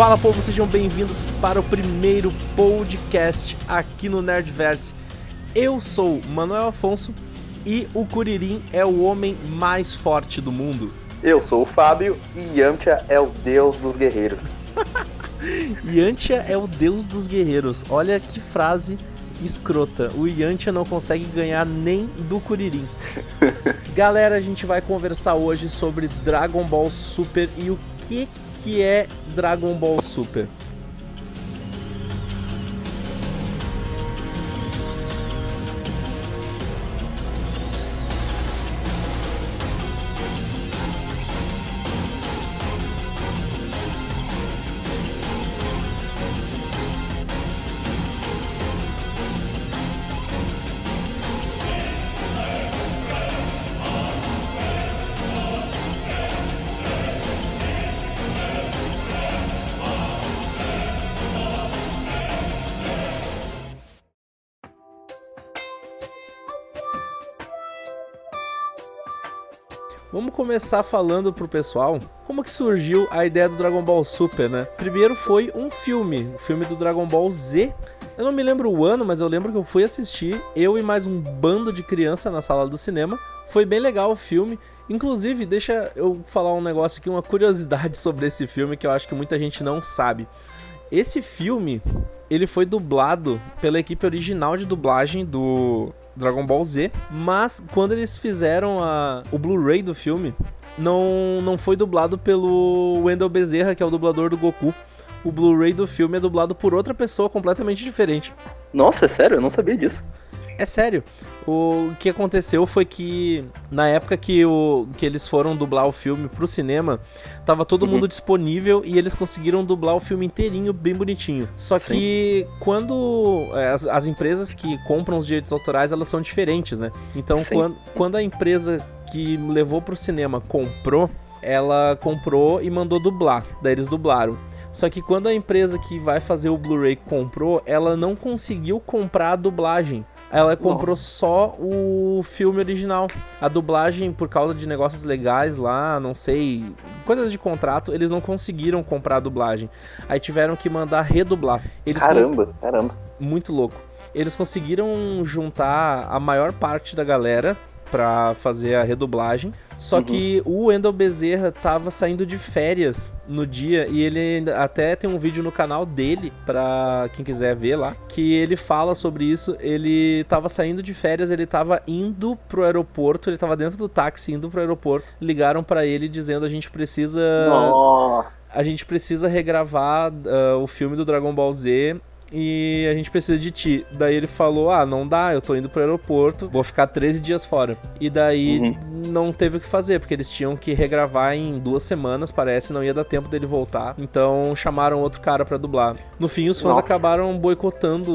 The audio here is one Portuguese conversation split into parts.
Fala povo, sejam bem-vindos para o primeiro podcast aqui no Nerdverse. Eu sou Manuel Afonso e o Kuririn é o homem mais forte do mundo. Eu sou o Fábio e Yamcha é o deus dos guerreiros. Yantia é o deus dos guerreiros. Olha que frase escrota. O Yantia não consegue ganhar nem do Kuririn. Galera, a gente vai conversar hoje sobre Dragon Ball Super e o que que é Dragon Ball Super. Começar falando pro pessoal como que surgiu a ideia do Dragon Ball Super, né? Primeiro foi um filme, o filme do Dragon Ball Z. Eu não me lembro o ano, mas eu lembro que eu fui assistir, eu e mais um bando de criança na sala do cinema. Foi bem legal o filme. Inclusive, deixa eu falar um negócio aqui, uma curiosidade sobre esse filme que eu acho que muita gente não sabe. Esse filme, ele foi dublado pela equipe original de dublagem do Dragon Ball Z, mas quando eles fizeram a, o Blu-ray do filme, não, não foi dublado pelo Wendell Bezerra, que é o dublador do Goku. O Blu-ray do filme é dublado por outra pessoa completamente diferente. Nossa, é sério? Eu não sabia disso. É sério. O que aconteceu foi que na época que, o, que eles foram dublar o filme pro cinema, tava todo uhum. mundo disponível e eles conseguiram dublar o filme inteirinho, bem bonitinho. Só Sim. que quando as, as, empresas que compram os direitos autorais, elas são diferentes, né? Então quando, quando a empresa que levou pro cinema comprou, ela comprou e mandou dublar. Daí eles dublaram. Só que quando a empresa que vai fazer o Blu-ray comprou, ela não conseguiu comprar a dublagem ela comprou só o filme original. A dublagem, por causa de negócios legais lá, não sei, coisas de contrato, eles não conseguiram comprar a dublagem. Aí tiveram que mandar redublar. Eles caramba, cons... caramba. Muito louco. Eles conseguiram juntar a maior parte da galera para fazer a redublagem. Só uhum. que o Wendel Bezerra tava saindo de férias no dia e ele até tem um vídeo no canal dele para quem quiser ver lá, que ele fala sobre isso. Ele tava saindo de férias, ele tava indo pro aeroporto, ele tava dentro do táxi indo pro aeroporto. Ligaram para ele dizendo a gente precisa Nossa. a gente precisa regravar uh, o filme do Dragon Ball Z e a gente precisa de ti. Daí ele falou: Ah, não dá, eu tô indo pro aeroporto, vou ficar 13 dias fora. E daí uhum. não teve o que fazer, porque eles tinham que regravar em duas semanas, parece, não ia dar tempo dele voltar. Então chamaram outro cara para dublar. No fim, os fãs Nossa. acabaram boicotando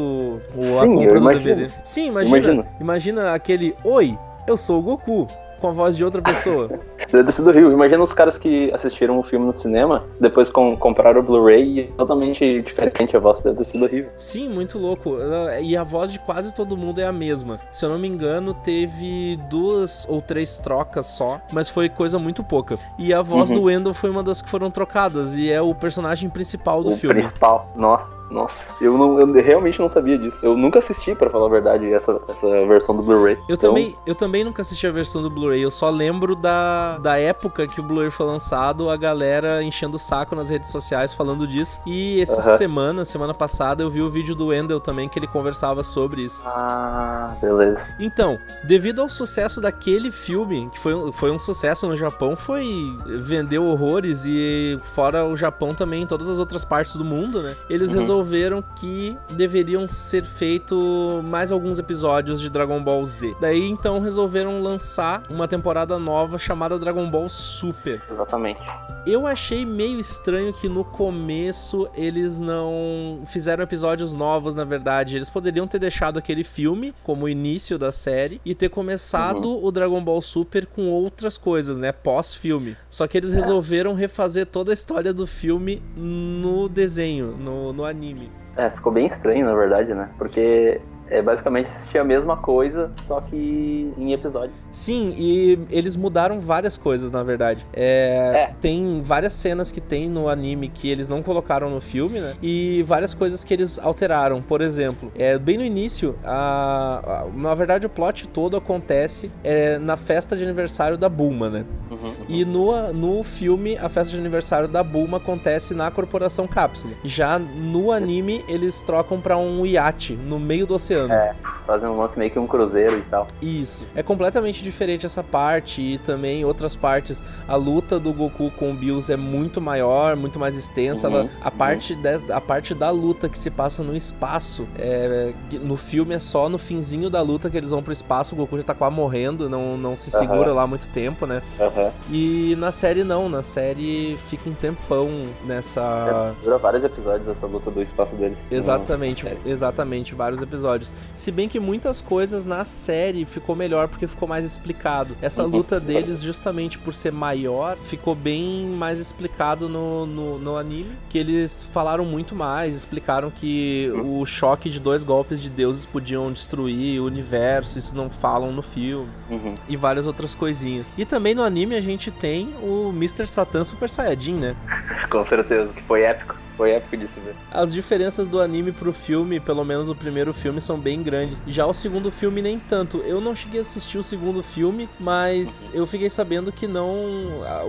o, Sim, a compra do DVD. Sim, imagina, imagina. Imagina aquele: Oi, eu sou o Goku com a voz de outra pessoa. Deve do Rio. Imagina os caras que assistiram o filme no cinema, depois com, compraram o Blu-ray e é totalmente diferente a voz deve ter sido horrível. Sim, muito louco. E a voz de quase todo mundo é a mesma. Se eu não me engano, teve duas ou três trocas só, mas foi coisa muito pouca. E a voz uhum. do Wendell foi uma das que foram trocadas e é o personagem principal do o filme. Principal, nossa, nossa. Eu, não, eu realmente não sabia disso. Eu nunca assisti, para falar a verdade, essa, essa versão do Blu-ray. Eu, então... também, eu também nunca assisti a versão do Blu-ray. Eu só lembro da, da época que o Blu-ray foi lançado, a galera enchendo o saco nas redes sociais falando disso. E essa uhum. semana, semana passada, eu vi o vídeo do Wendell também que ele conversava sobre isso. Ah, beleza. Então, devido ao sucesso daquele filme, que foi, foi um sucesso no Japão, foi vendeu horrores e fora o Japão também em todas as outras partes do mundo, né? Eles uhum. resolveram que deveriam ser feito mais alguns episódios de Dragon Ball Z. Daí então resolveram lançar uma temporada nova chamada Dragon Ball Super. Exatamente. Eu achei meio estranho que no começo eles não fizeram episódios novos, na verdade. Eles poderiam ter deixado aquele filme como início da série e ter começado uhum. o Dragon Ball Super com outras coisas, né? Pós-filme. Só que eles é. resolveram refazer toda a história do filme no desenho, no, no anime. É, ficou bem estranho, na verdade, né? Porque É basicamente assistir a mesma coisa, só que em episódio. Sim, e eles mudaram várias coisas, na verdade. É, é. Tem várias cenas que tem no anime que eles não colocaram no filme, né? E várias coisas que eles alteraram. Por exemplo, é, bem no início, a, a na verdade o plot todo acontece é, na festa de aniversário da Bulma, né? Uhum, uhum. E no, no filme, a festa de aniversário da Bulma acontece na Corporação Cápsula. Já no anime, eles trocam para um iate no meio do oceano. É, fazem um lance meio que um cruzeiro e tal. Isso. É completamente diferente essa parte e também outras partes. A luta do Goku com o Bills é muito maior, muito mais extensa. Uhum, Ela, a, uhum. parte de, a parte da luta que se passa no espaço, é, no filme é só no finzinho da luta que eles vão pro espaço, o Goku já tá quase morrendo, não, não se segura uhum. lá muito tempo, né? Uhum. E na série não, na série fica um tempão nessa. É, dura vários episódios essa luta do espaço deles. Exatamente, exatamente, vários episódios. Se bem que muitas coisas na série ficou melhor porque ficou mais explicado. Essa uhum. luta deles, justamente por ser maior, ficou bem mais explicado no, no, no anime. Que eles falaram muito mais, explicaram que uhum. o choque de dois golpes de deuses podiam destruir o universo, isso não falam no filme. Uhum. E várias outras coisinhas. E também no anime a gente tem o Mr. Satan Super Saiyajin, né? Com certeza, que foi épico. Foi épico de se ver. As diferenças do anime pro filme, pelo menos o primeiro filme, são bem grandes. Já o segundo filme, nem tanto. Eu não cheguei a assistir o segundo filme, mas eu fiquei sabendo que não.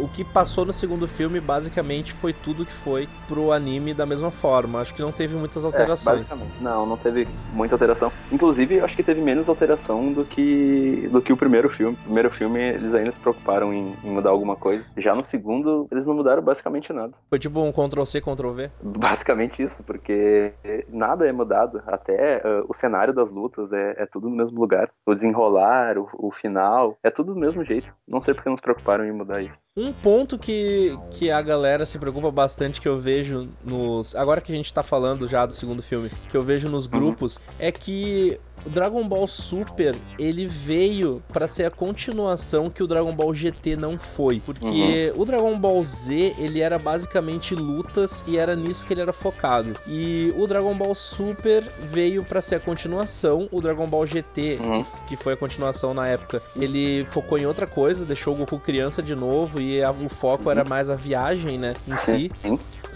O que passou no segundo filme, basicamente, foi tudo que foi pro anime da mesma forma. Acho que não teve muitas é, alterações. É, não, não teve muita alteração. Inclusive, acho que teve menos alteração do que, do que o primeiro filme. O primeiro filme, eles ainda se preocuparam em, em mudar alguma coisa. Já no segundo, eles não mudaram basicamente nada. Foi tipo um Ctrl-C, Ctrl-V? Basicamente isso, porque nada é mudado. Até uh, o cenário das lutas é, é, tudo no mesmo lugar. O desenrolar, o, o, final, é tudo do mesmo jeito. Não sei porque não se preocuparam em mudar isso. Um ponto que, que a galera se preocupa bastante, que eu vejo nos. Agora que a gente tá falando já do segundo filme, que eu vejo nos uhum. grupos, uhum. é que o Dragon Ball Super, ele veio para ser a continuação que o Dragon Ball GT não foi. Porque uhum. o Dragon Ball Z, ele era basicamente lutas e era nisso que ele era focado. E o Dragon Ball Super veio para ser a continuação. O Dragon Ball GT, uhum. que foi a continuação na época, ele focou em outra coisa, deixou o Goku criança de novo e a, o foco uhum. era mais a viagem, né, em si.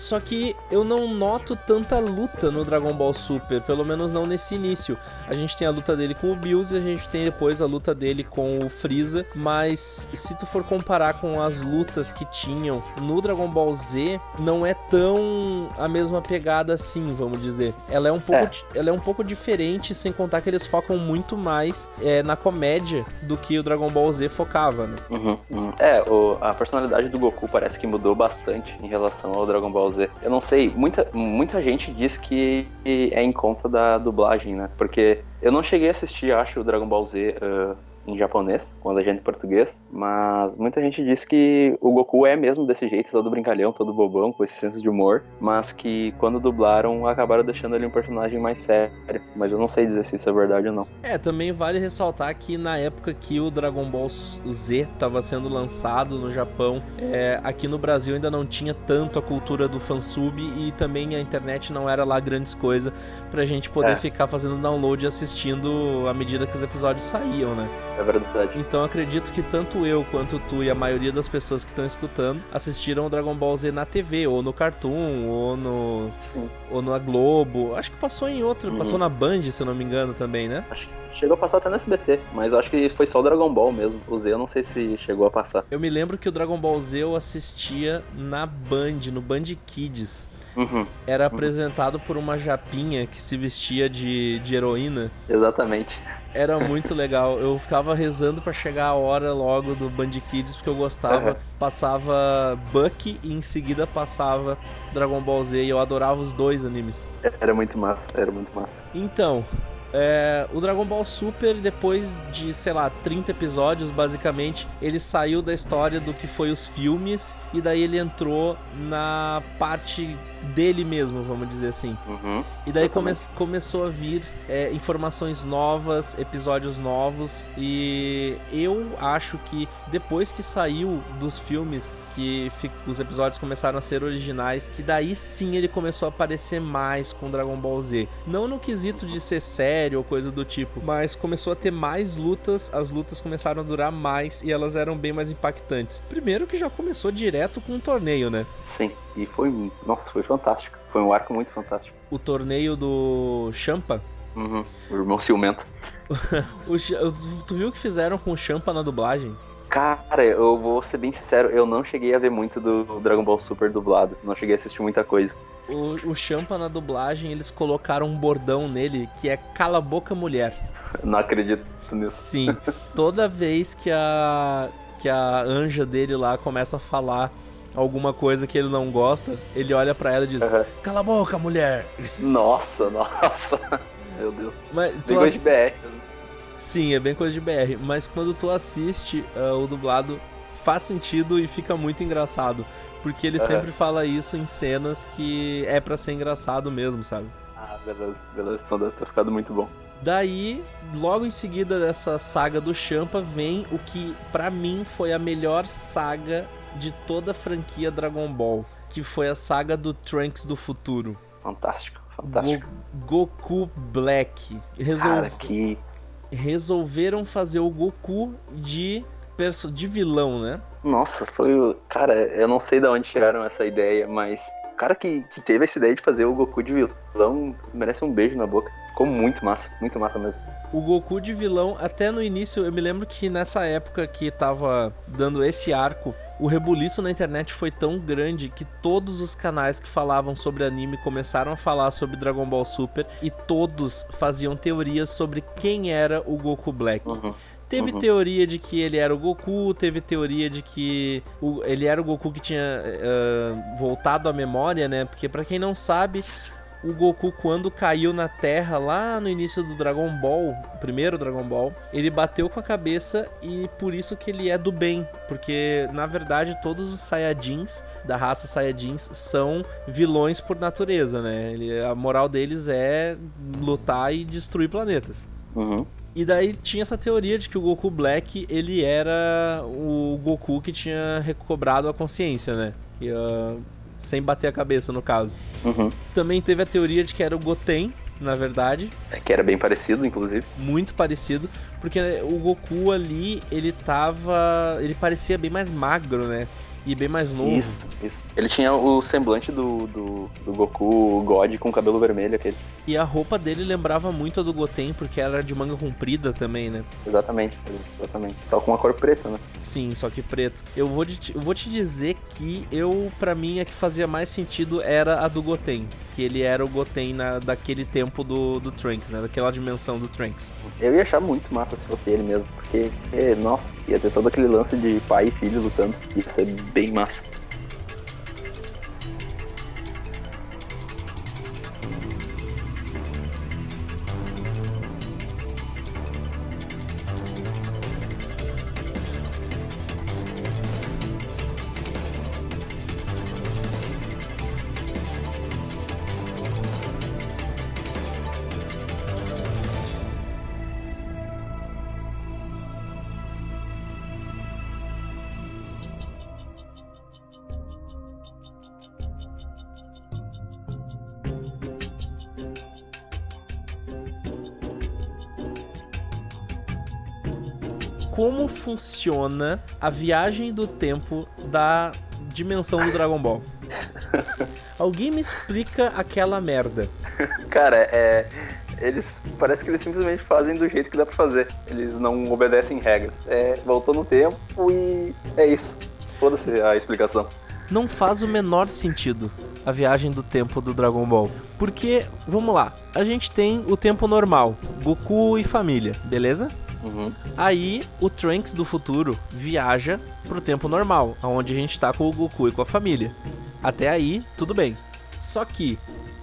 Só que eu não noto tanta luta no Dragon Ball Super, pelo menos não nesse início. A gente tem a luta dele com o Bills e a gente tem depois a luta dele com o Freeza, mas se tu for comparar com as lutas que tinham no Dragon Ball Z, não é tão a mesma pegada assim, vamos dizer. Ela é um pouco, é. Ela é um pouco diferente, sem contar que eles focam muito mais é, na comédia do que o Dragon Ball Z focava, né? Uhum, uhum. É, o, a personalidade do Goku parece que mudou bastante em relação ao Dragon Ball Eu não sei, muita, muita gente diz que é em conta da dublagem, né? Porque eu não cheguei a assistir, acho, o Dragon Ball Z uh, em japonês, com a legenda em português, mas muita gente diz que o Goku é mesmo desse jeito, todo brincalhão, todo bobão, com esse senso de humor, mas que quando dublaram acabaram deixando ele um personagem mais sério, mas eu não sei dizer se isso é verdade ou não. É, também vale ressaltar que na época que o Dragon Ball Z estava sendo lançado no Japão, é, aqui no Brasil ainda não tinha tanto a cultura do fansub e também a internet não era lá grandes coisas pra gente poder é. ficar fazendo download e assistindo à medida que os episódios saíam, né? É verdade. Então acredito que tanto eu quanto tu e a maioria das pessoas que estão escutando assistiram o Dragon Ball Z na TV, ou no Cartoon, ou no. Sim. ou na Globo. Acho que passou em outro, uhum. passou na Band, se eu não me engano, também, né? Acho que chegou a passar até no SBT, mas acho que foi só o Dragon Ball mesmo. O Z eu não sei se chegou a passar. Eu me lembro que o Dragon Ball Z eu assistia na Band, no Band Kids. Uhum. Era uhum. apresentado por uma japinha que se vestia de, de heroína. Exatamente. Era muito legal. Eu ficava rezando para chegar a hora logo do Band Kids, porque eu gostava. Uhum. Passava Buck e em seguida passava Dragon Ball Z e eu adorava os dois animes. Era muito massa, era muito massa. Então, é, o Dragon Ball Super, depois de, sei lá, 30 episódios, basicamente, ele saiu da história do que foi os filmes e daí ele entrou na parte dele mesmo, vamos dizer assim. Uhum. E daí come começou a vir é, informações novas, episódios novos, e eu acho que depois que saiu dos filmes, que os episódios começaram a ser originais, que daí sim ele começou a aparecer mais com Dragon Ball Z. Não no quesito de ser sério ou coisa do tipo, mas começou a ter mais lutas, as lutas começaram a durar mais e elas eram bem mais impactantes. Primeiro que já começou direto com um torneio, né? Sim, e foi. Nossa, foi fantástico. Foi um arco muito fantástico. O torneio do Champa, Uhum. O irmão ciumento. O tu viu o que fizeram com o Champa na dublagem? Cara, eu vou ser bem sincero, eu não cheguei a ver muito do Dragon Ball Super dublado. Não cheguei a assistir muita coisa. O, o Champa na dublagem, eles colocaram um bordão nele que é Cala a Boca Mulher. Não acredito nisso. Sim. Toda vez que a, que a anja dele lá começa a falar alguma coisa que ele não gosta, ele olha pra ela e diz: Aham. Cala a boca, mulher! Nossa, nossa. Meu Deus. Mas tu coisa de BR. Sim, é bem coisa de BR. Mas quando tu assiste ah, o dublado, faz sentido e fica muito engraçado. Porque ele Aham. sempre fala isso em cenas que é pra ser engraçado mesmo, sabe? Ah, beleza, beleza. Então deve ter ficado muito bom. Daí, logo em seguida dessa saga do Champa, vem o que pra mim foi a melhor saga de toda a franquia Dragon Ball, que foi a saga do Trunks do futuro. Fantástico, fantástico. Go- Goku Black. Resol- Cara, que. Resolveram fazer o Goku de, perso- de vilão, né? Nossa, foi o. Cara, eu não sei de onde tiraram essa ideia, mas. O cara que, que teve essa ideia de fazer o Goku de vilão merece um beijo na boca. Ficou muito massa, muito massa mesmo. O Goku de vilão, até no início, eu me lembro que nessa época que tava dando esse arco, o rebuliço na internet foi tão grande que todos os canais que falavam sobre anime começaram a falar sobre Dragon Ball Super e todos faziam teorias sobre quem era o Goku Black. Uhum. Teve Uhum. teoria de que ele era o Goku, teve teoria de que o- ele era o Goku que tinha eh, voltado à memória, né? Porque pra quem não sabe, o Goku quando caiu na Terra lá no início do Dragon Ball, o primeiro Dragon Ball, ele bateu com a cabeça e por isso que ele é do bem, porque na verdade todos os Saiyajins da raça Saiyajins são vilões por natureza, né? Ele- a moral deles é lutar e destruir planetas. Uhum. E daí tinha essa teoria de que o Goku Black, ele era o Goku que tinha recobrado a consciência, né? Que, ah, sem bater a cabeça, no caso. Uhum. Também teve a teoria de que era o Goten, na verdade, É que era bem parecido, inclusive. muito parecido, porque o Goku ali, ele tava, ele parecia bem mais magro, né? E bem mais novo. Isso, isso. Ele tinha o semblante do, do, do Goku God com cabelo vermelho, aquele. E a roupa dele lembrava muito a do Goten, porque era de manga comprida também, né? Exatamente, exatamente. Só com uma cor preta, né? Sim, só que preto. Eu vou, te, eu vou te dizer que eu, para mim, a que fazia mais sentido era a do Goten. Que ele era o Goten na, daquele tempo do, do Trunks, né? Daquela dimensão do Trunks. Eu ia achar muito massa se fosse ele mesmo, porque, é, nossa, ia ter todo aquele lance de pai e filho lutando. Ia ser bem massa. Funciona a viagem do tempo da dimensão do Dragon Ball? Alguém me explica aquela merda. Cara, é. Eles. Parece que eles simplesmente fazem do jeito que dá pra fazer. Eles não obedecem regras. É, voltou no tempo e. É isso. Foda-se a explicação. Não faz o menor sentido a viagem do tempo do Dragon Ball. Porque, vamos lá, a gente tem o tempo normal, Goku e família, beleza? Uhum. Aí o Trunks do futuro viaja pro tempo normal, onde a gente tá com o Goku e com a família. Até aí, tudo bem. Só que,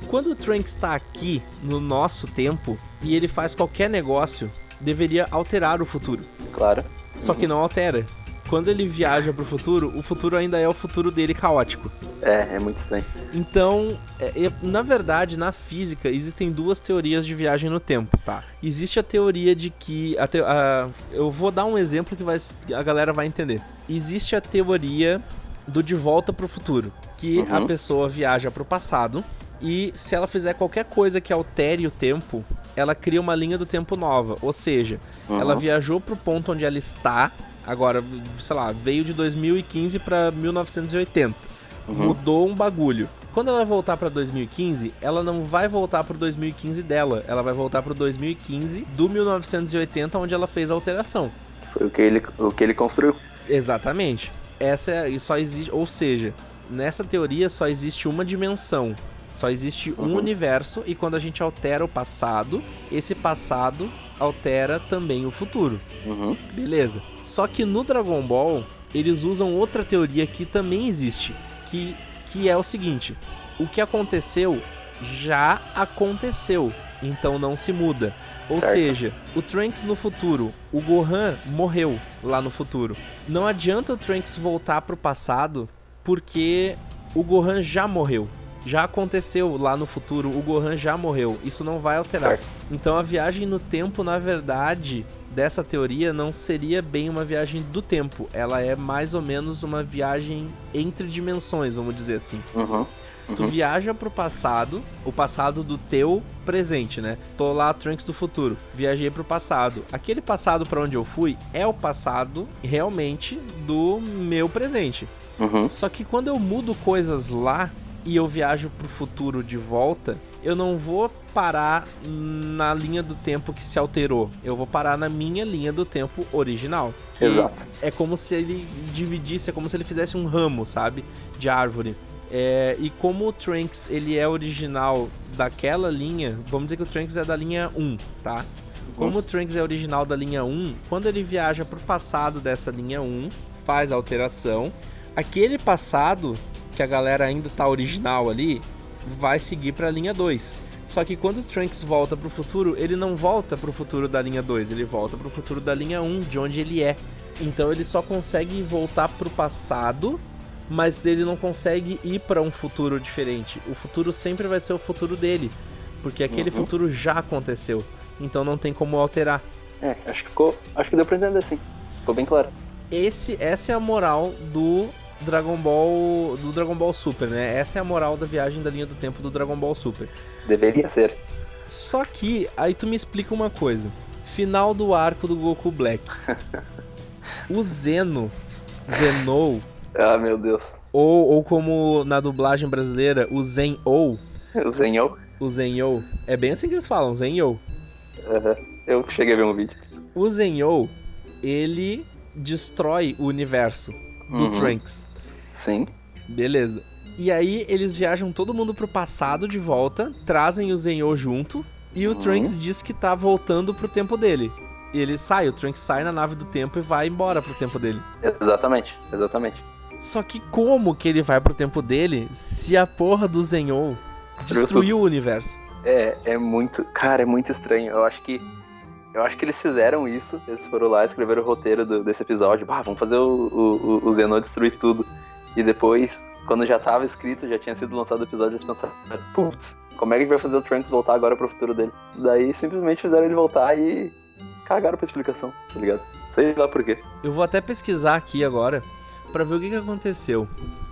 quando o Trunks tá aqui no nosso tempo e ele faz qualquer negócio, deveria alterar o futuro. Claro. Só que não altera. Quando ele viaja pro futuro, o futuro ainda é o futuro dele caótico. É, é muito estranho. Então, é, é, na verdade, na física, existem duas teorias de viagem no tempo, tá? Existe a teoria de que. A te, a, eu vou dar um exemplo que vai, a galera vai entender. Existe a teoria do de volta pro futuro. Que uhum. a pessoa viaja pro passado e se ela fizer qualquer coisa que altere o tempo, ela cria uma linha do tempo nova. Ou seja, uhum. ela viajou pro ponto onde ela está Agora, sei lá, veio de 2015 para 1980. Uhum. Mudou um bagulho. Quando ela voltar para 2015, ela não vai voltar pro 2015 dela, ela vai voltar pro 2015 do 1980 onde ela fez a alteração. Foi o que ele, o que ele construiu. Exatamente. Essa é, e só existe, ou seja, nessa teoria só existe uma dimensão. Só existe um uhum. universo e quando a gente altera o passado, esse passado altera também o futuro. Uhum. Beleza. Só que no Dragon Ball, eles usam outra teoria que também existe, que, que é o seguinte: o que aconteceu já aconteceu, então não se muda. Ou certo. seja, o Trunks no futuro, o Gohan morreu lá no futuro. Não adianta o Trunks voltar pro passado, porque o Gohan já morreu já aconteceu lá no futuro, o Gohan já morreu. Isso não vai alterar. Certo. Então a viagem no tempo, na verdade, dessa teoria não seria bem uma viagem do tempo. Ela é mais ou menos uma viagem entre dimensões, vamos dizer assim. Uhum. Uhum. Tu viaja pro passado, o passado do teu presente, né? Tô lá, Trunks do futuro. Viajei pro passado. Aquele passado para onde eu fui é o passado realmente do meu presente. Uhum. Só que quando eu mudo coisas lá, e eu viajo pro futuro de volta, eu não vou parar na linha do tempo que se alterou. Eu vou parar na minha linha do tempo original. Exato. É como se ele dividisse, é como se ele fizesse um ramo, sabe? De árvore. É, e como o Trunks ele é original daquela linha, vamos dizer que o Trunks é da linha 1, tá? Como o Trunks é original da linha 1, quando ele viaja pro passado dessa linha 1, faz a alteração, aquele passado que a galera ainda tá original ali, vai seguir para a linha 2. Só que quando o Trunks volta pro futuro, ele não volta pro futuro da linha 2, ele volta pro futuro da linha 1, de onde ele é. Então ele só consegue voltar pro passado, mas ele não consegue ir para um futuro diferente. O futuro sempre vai ser o futuro dele, porque aquele uhum. futuro já aconteceu. Então não tem como alterar. É, acho que ficou, acho que deu para entender assim. Ficou bem claro. Esse, essa é a moral do Dragon Ball do Dragon Ball Super, né? Essa é a moral da viagem da linha do tempo do Dragon Ball Super. Deveria ser. Só que aí tu me explica uma coisa. Final do arco do Goku Black. o Zeno, Zenou. Ah, meu Deus. Ou, ou como na dublagem brasileira, o Zen-Ou. O Zen-Ou? O Zen-Ou. É bem assim que eles falam, Zen-Ou. Uhum. Eu cheguei a ver um vídeo. O Zen-Ou, ele destrói o universo do uhum. Trunks. Sim. Beleza. E aí eles viajam todo mundo pro passado de volta, trazem o Zenyo junto, e o uhum. Trunks diz que tá voltando pro tempo dele. E ele sai, o Trunks sai na nave do tempo e vai embora pro tempo dele. Exatamente, exatamente. Só que como que ele vai pro tempo dele se a porra do Zenyo destruiu o universo? É, é muito. Cara, é muito estranho. Eu acho que eu acho que eles fizeram isso. Eles foram lá, escreveram o roteiro do, desse episódio. Bah, vamos fazer o, o, o Zeno destruir tudo. E depois, quando já tava escrito, já tinha sido lançado o episódio, eles pensaram, putz, como é que vai fazer o Trunks voltar agora pro futuro dele? Daí simplesmente fizeram ele voltar e cagaram pra explicação, tá ligado? Sei lá por quê. Eu vou até pesquisar aqui agora para ver o que, que aconteceu.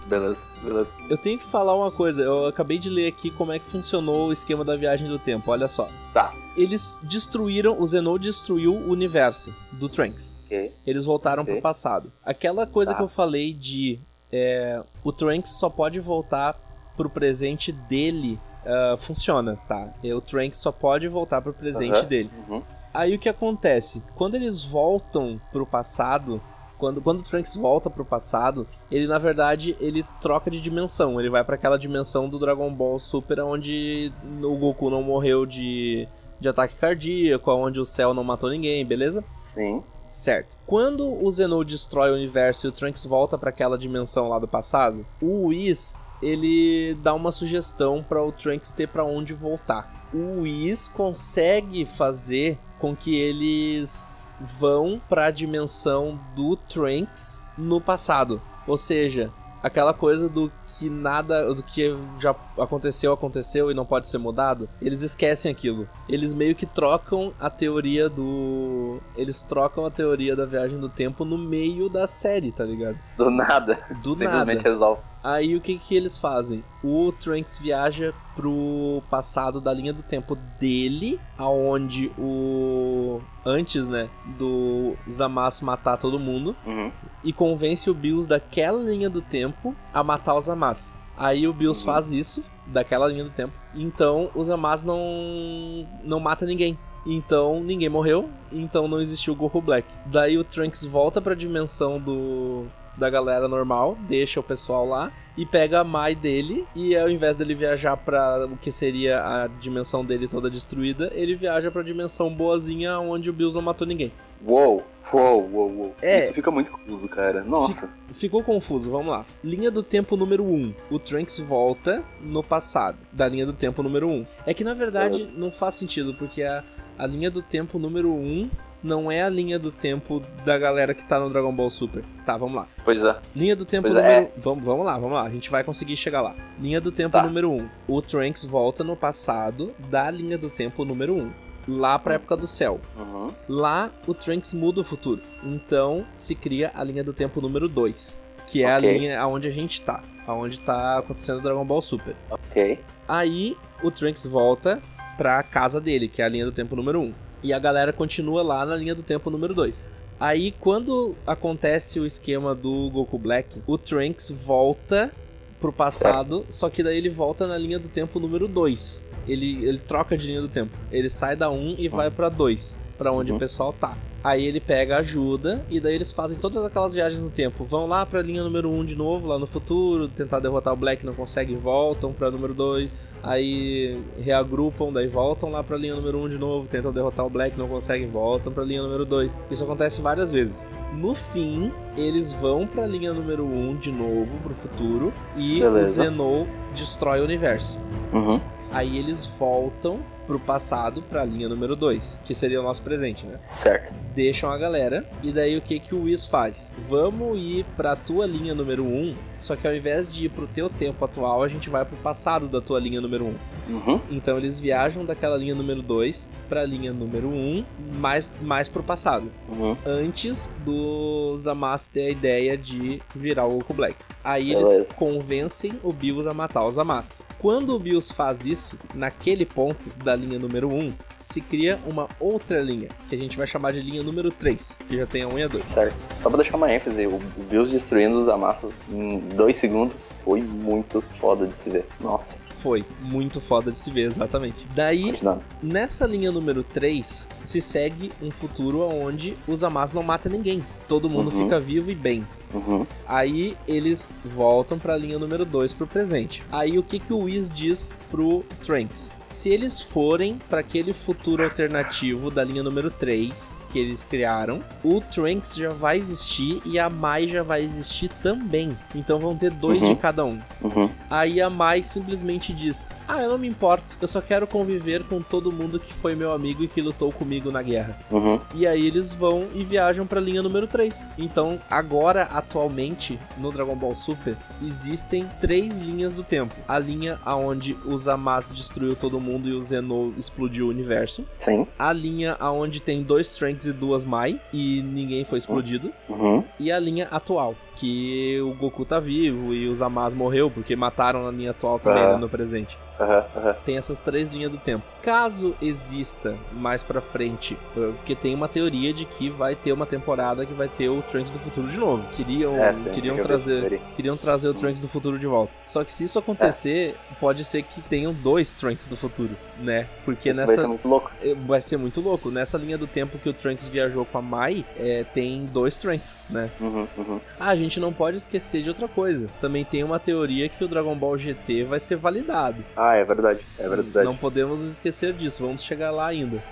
Beleza, beleza. Eu tenho que falar uma coisa. Eu acabei de ler aqui como é que funcionou o esquema da viagem do tempo. Olha só. Tá. Eles destruíram, o Zenou destruiu o universo do Trunks. Ok. Eles voltaram okay. pro passado. Aquela coisa tá. que eu falei de é, o Trunks só pode voltar pro presente dele uh, funciona, tá? O Trunks só pode voltar pro presente uhum. dele. Uhum. Aí o que acontece? Quando eles voltam pro passado, quando, quando o Trunks volta pro passado, ele na verdade ele troca de dimensão. Ele vai para aquela dimensão do Dragon Ball Super onde o Goku não morreu de, de ataque cardíaco, onde o céu não matou ninguém, beleza? Sim. Certo. Quando o Zenou destrói o universo e o Trunks volta para aquela dimensão lá do passado, o Whis ele dá uma sugestão para o Trunks ter para onde voltar. O Whis consegue fazer com que eles vão para a dimensão do Trunks no passado. Ou seja, aquela coisa do que nada, do que já aconteceu, aconteceu e não pode ser mudado, eles esquecem aquilo. Eles meio que trocam a teoria do. Eles trocam a teoria da viagem do tempo no meio da série, tá ligado? Do nada. Do Simplesmente nada. resolve. Aí o que que eles fazem? O Trunks viaja pro passado da linha do tempo dele, aonde o antes, né, do Zamasu matar todo mundo Uhum. e convence o Bills daquela linha do tempo a matar o Zamasu. Aí o Bills Uhum. faz isso daquela linha do tempo. Então o Zamasu não não mata ninguém. Então ninguém morreu, então não existiu o Goku Black. Daí o Trunks volta pra dimensão do da galera normal, deixa o pessoal lá e pega a Mai dele e ao invés dele viajar pra o que seria a dimensão dele toda destruída, ele viaja pra dimensão boazinha onde o Bills não matou ninguém. Uou, uou, uou, uou. É. Isso fica muito confuso, cara. Nossa. Ficou confuso, vamos lá. Linha do tempo número 1. O Trunks volta no passado, da linha do tempo número 1. É que na verdade não faz sentido, porque a, a linha do tempo número 1 não é a linha do tempo da galera que tá no Dragon Ball Super. Tá, vamos lá. Pois é. Linha do tempo Pois número. é. Vamos, vamos lá, vamos lá. A gente vai conseguir chegar lá. Linha do tempo Tá. número 1. O Trunks volta no passado da linha do tempo número 1. Lá pra época do céu. Uhum. Lá o Trunks muda o futuro. Então se cria a linha do tempo número 2. Que é Ok. a linha aonde a gente tá. Aonde tá acontecendo o Dragon Ball Super. Ok. Aí o Trunks volta pra casa dele, que é a linha do tempo número 1. E a galera continua lá na linha do tempo número 2. Aí quando acontece o esquema do Goku Black, o Trunks volta pro passado, só que daí ele volta na linha do tempo número 2. Ele, ele troca de linha do tempo. Ele sai da 1 e vai pra 2, pra onde Uhum. o pessoal tá. Aí ele pega ajuda e daí eles fazem todas aquelas viagens no tempo. Vão lá pra linha número 1 de novo, lá no futuro, tentar derrotar o Black, não conseguem, voltam pra número 2. Aí reagrupam, daí voltam lá pra linha número 1 de novo, tentam derrotar o Black, não conseguem, voltam pra linha número 2. Isso acontece várias vezes. No fim, eles vão pra linha número 1 de novo, pro futuro, e Beleza. o Zenou destrói o universo. Uhum. Aí eles voltam pro passado, pra linha número 2, que seria o nosso presente, né? Certo. deixam a galera. E daí o que que o Whis faz? Vamos ir pra tua linha número 1, só que ao invés de ir pro teu tempo atual, a gente vai pro passado da tua linha número 1. Uhum. Então eles viajam daquela linha número 2 pra linha número 1, mais, mais pro passado. Uhum. Antes do Zamasu ter a ideia de virar o Goku Black. Aí Beleza. eles convencem o Bills a matar o Zamasu. Quando o Bills faz isso, naquele ponto da linha número 1, se cria uma outra linha, que a gente vai chamar de linha número 3, que já tem a 1 e a 2. Certo. Só pra deixar uma ênfase, o Bills destruindo os amassos em dois segundos foi muito foda de se ver. Nossa, Foi muito foda de se ver, exatamente. Daí, nessa linha número 3, se segue um futuro onde o Zamasu não mata ninguém. Todo mundo Uhum. fica vivo e bem. Uhum. Aí eles voltam pra linha número 2 pro presente. Aí o que que o Whis diz pro Trunks? Se eles forem pra aquele futuro alternativo da linha número 3 que eles criaram, o Trunks já vai existir e a Mai já vai existir também. Então vão ter dois Uhum. de cada um. Uhum. Aí a Mai simplesmente diz: Ah, eu não me importo, eu só quero conviver com todo mundo que foi meu amigo e que lutou comigo na guerra. Uhum. E aí eles vão e viajam pra linha número 3. Então, agora, atualmente, no Dragon Ball Super, existem três linhas do tempo. A linha aonde o Zamasu destruiu todo mundo e o Zenou explodiu o universo. Sim. A linha aonde tem dois Trunks e duas Mai e ninguém foi explodido. Uhum. E a linha atual, que o Goku tá vivo e o Zamasu morreu porque mataram na linha atual também, Ah. né, no presente. Aham, aham. Tem essas três linhas do tempo. Caso exista mais pra frente, eh, porque tem uma teoria de que vai ter uma temporada que vai ter o Trunks do futuro de novo. Queriam, É, queriam trazer, queriam trazer o Trunks do futuro de volta. Só que se isso acontecer, pode ser que tenham dois Trunks do futuro, né? Porque Vai nessa ser muito louco. eh, vai ser muito louco. Nessa linha do tempo que o Trunks viajou com a Mai, eh, tem dois Trunks, né? Uhum, uhum. Ah, a gente não pode esquecer de outra coisa. Também tem uma teoria que o Dragon Ball GT vai ser validado. Ah, é verdade. É verdade. Não podemos esquecer disso, vamos chegar lá ainda.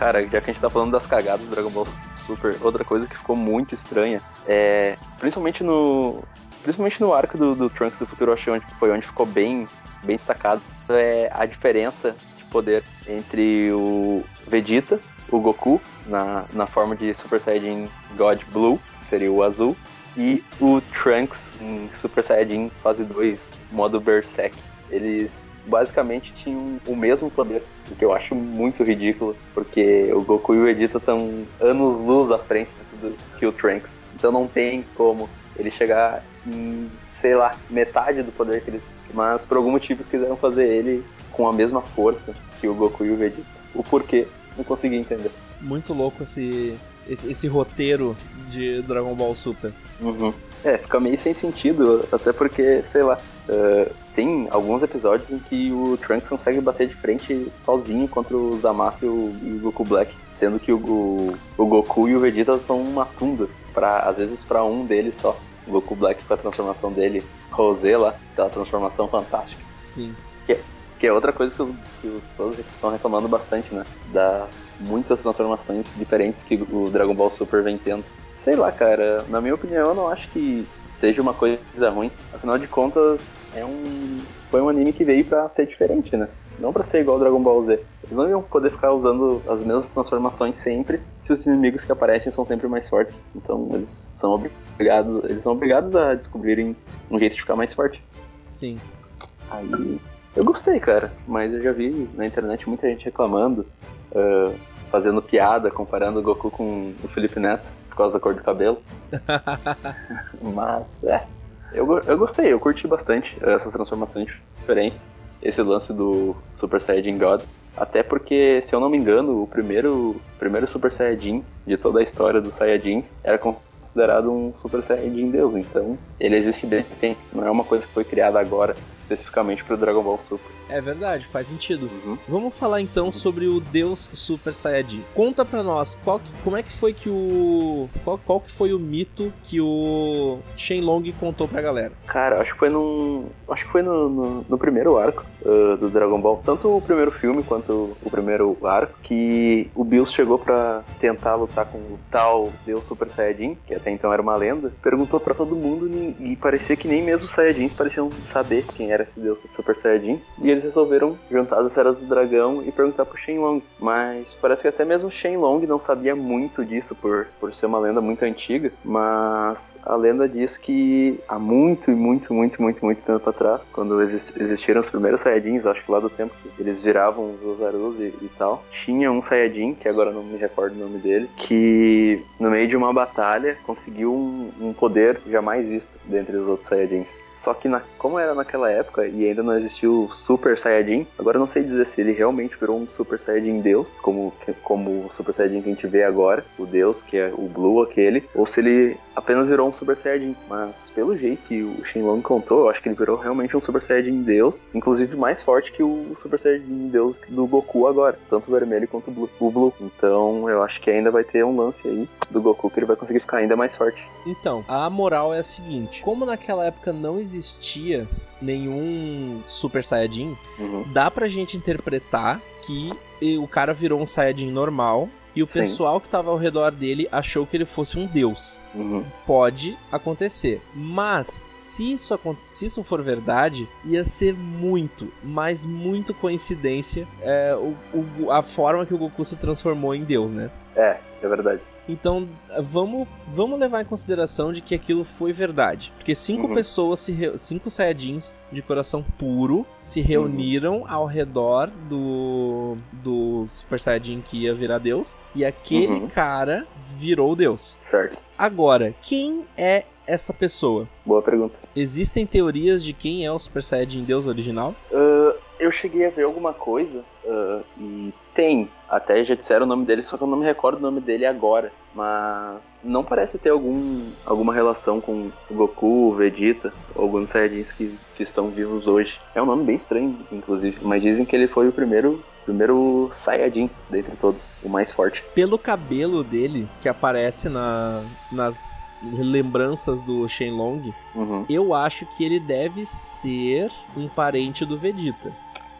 Cara, já que a gente tá falando das cagadas do Dragon Ball Super, outra coisa que ficou muito estranha é. Principalmente no. Principalmente no arco do, do Trunks do Futuro, acho que foi onde ficou bem, bem destacado, é a diferença de poder entre o Vegeta, o Goku, na, na forma de Super Saiyajin God Blue, que seria o azul, e o Trunks em Super Saiyajin fase 2, modo Berserk. Eles basicamente tinham o mesmo poder, o que eu acho muito ridículo, porque o Goku e o Vegeta estão anos-luz à frente do que o Trunks. Então não tem como ele chegar em, sei lá, metade do poder que eles. Mas por algum motivo quiseram fazer ele com a mesma força que o Goku e o Vegeta. O porquê, não consegui entender. Muito louco esse, esse, esse roteiro de Dragon Ball Super. Uhum. É, fica meio sem sentido, até porque, sei lá, uh, tem alguns episódios em que o Trunks consegue bater de frente sozinho contra o Zamasu e o, e o Goku Black, sendo que o, o, o, Goku e o Vegeta estão uma tunda, pra, às vezes para um deles só. O Goku Black com a transformação dele, Rosé lá, aquela transformação fantástica. Sim. Que, que é outra coisa que, que os fãs estão reclamando bastante, né? Das muitas transformações diferentes que o Dragon Ball Super vem tendo. Sei lá, cara, na minha opinião, eu não acho que seja uma coisa ruim. Afinal de contas, é um foi um anime que veio para ser diferente, né? Não para ser igual ao Dragon Ball Z. Eles não iam poder ficar usando as mesmas transformações sempre, se os inimigos que aparecem são sempre mais fortes. Então eles são obrigados, eles são obrigados a descobrirem um jeito de ficar mais forte. Sim. Aí eu gostei, cara, mas eu já vi na internet muita gente reclamando, uh, fazendo piada, comparando o Goku com o Felipe Neto por causa da cor do cabelo. Mas, é. Eu, eu gostei, eu curti bastante essas transformações diferentes. Esse lance do Super Saiyajin God. Até porque, se eu não me engano, o primeiro, primeiro Super Saiyajin de toda a história dos Saiyajins era considerado um Super Saiyajin Deus. Então, ele existe desde sempre. Não é uma coisa que foi criada agora especificamente para o Dragon Ball Super. É verdade, faz sentido. Uhum. Vamos falar então sobre o Deus Super Saiyajin. Conta pra nós, qual que, como é que foi que o. Qual, qual que foi o mito que o Shenlong contou pra galera? Cara, acho que foi num. Acho que foi no, no, no primeiro arco uh, do Dragon Ball. Tanto o primeiro filme quanto o primeiro arco, que o Bills chegou para tentar lutar com o tal Deus Super Saiyajin, que até então era uma lenda, perguntou para todo mundo e, e parecia que nem mesmo os Saiyajins pareciam saber quem era esse Deus Super Saiyajin. E eles eles resolveram juntar as esferas do dragão e perguntar pro Shenlong. Mas parece que até mesmo Shenlong não sabia muito disso por, por ser uma lenda muito antiga. Mas a lenda diz que há muito, muito, muito, muito, muito tempo atrás, quando existiram os primeiros Saiyajins, acho que lá do tempo que eles viravam os Ozarus e, e tal, tinha um Saiyajin, que agora não me recordo o nome dele, que no meio de uma batalha conseguiu um, um poder jamais visto dentre os outros Saiyajins. Só que na, como era naquela época e ainda não existiu Super Super Saiyajin. Agora não sei dizer se ele realmente virou um Super Saiyajin Deus, como, como o Super Saiyajin que a gente vê agora, o Deus, que é o Blue aquele, ou se ele apenas virou um Super Saiyajin. Mas pelo jeito que o Shenlong contou, eu acho que ele virou realmente um Super Saiyajin Deus, inclusive mais forte que o Super Saiyajin Deus do Goku agora, tanto o vermelho quanto o Blue. O Blue. Então eu acho que ainda vai ter um lance aí do Goku que ele vai conseguir ficar ainda mais forte. Então, a moral é a seguinte: como naquela época não existia nenhum Super Saiyajin, uhum. dá pra gente interpretar que o cara virou um Saiyajin normal e o Sim. pessoal que estava ao redor dele achou que ele fosse um deus. Uhum. Pode acontecer. Mas, se isso, se isso for verdade, ia ser muito, mas muito coincidência é, o, o, a forma que o Goku se transformou em deus, né? É, é verdade. Então, vamos, vamos levar em consideração de que aquilo foi verdade. Porque cinco uhum. pessoas, se re... cinco Saiyajins de coração puro, se reuniram uhum. ao redor do, do Super Saiyajin que ia virar Deus. E aquele uhum. cara virou Deus. Certo. Agora, quem é essa pessoa? Boa pergunta. Existem teorias de quem é o Super Saiyajin Deus original? Uh, eu cheguei a ver alguma coisa uh, e tem. Até já disseram o nome dele, só que eu não me recordo o nome dele agora. Mas não parece ter algum, alguma relação com o Goku, o Vegeta, ou alguns Saiyajins que, que estão vivos hoje. É um nome bem estranho, inclusive. Mas dizem que ele foi o primeiro primeiro Saiyajin dentre todos, o mais forte. Pelo cabelo dele, que aparece na, nas lembranças do Shenlong, uhum. eu acho que ele deve ser um parente do Vegeta.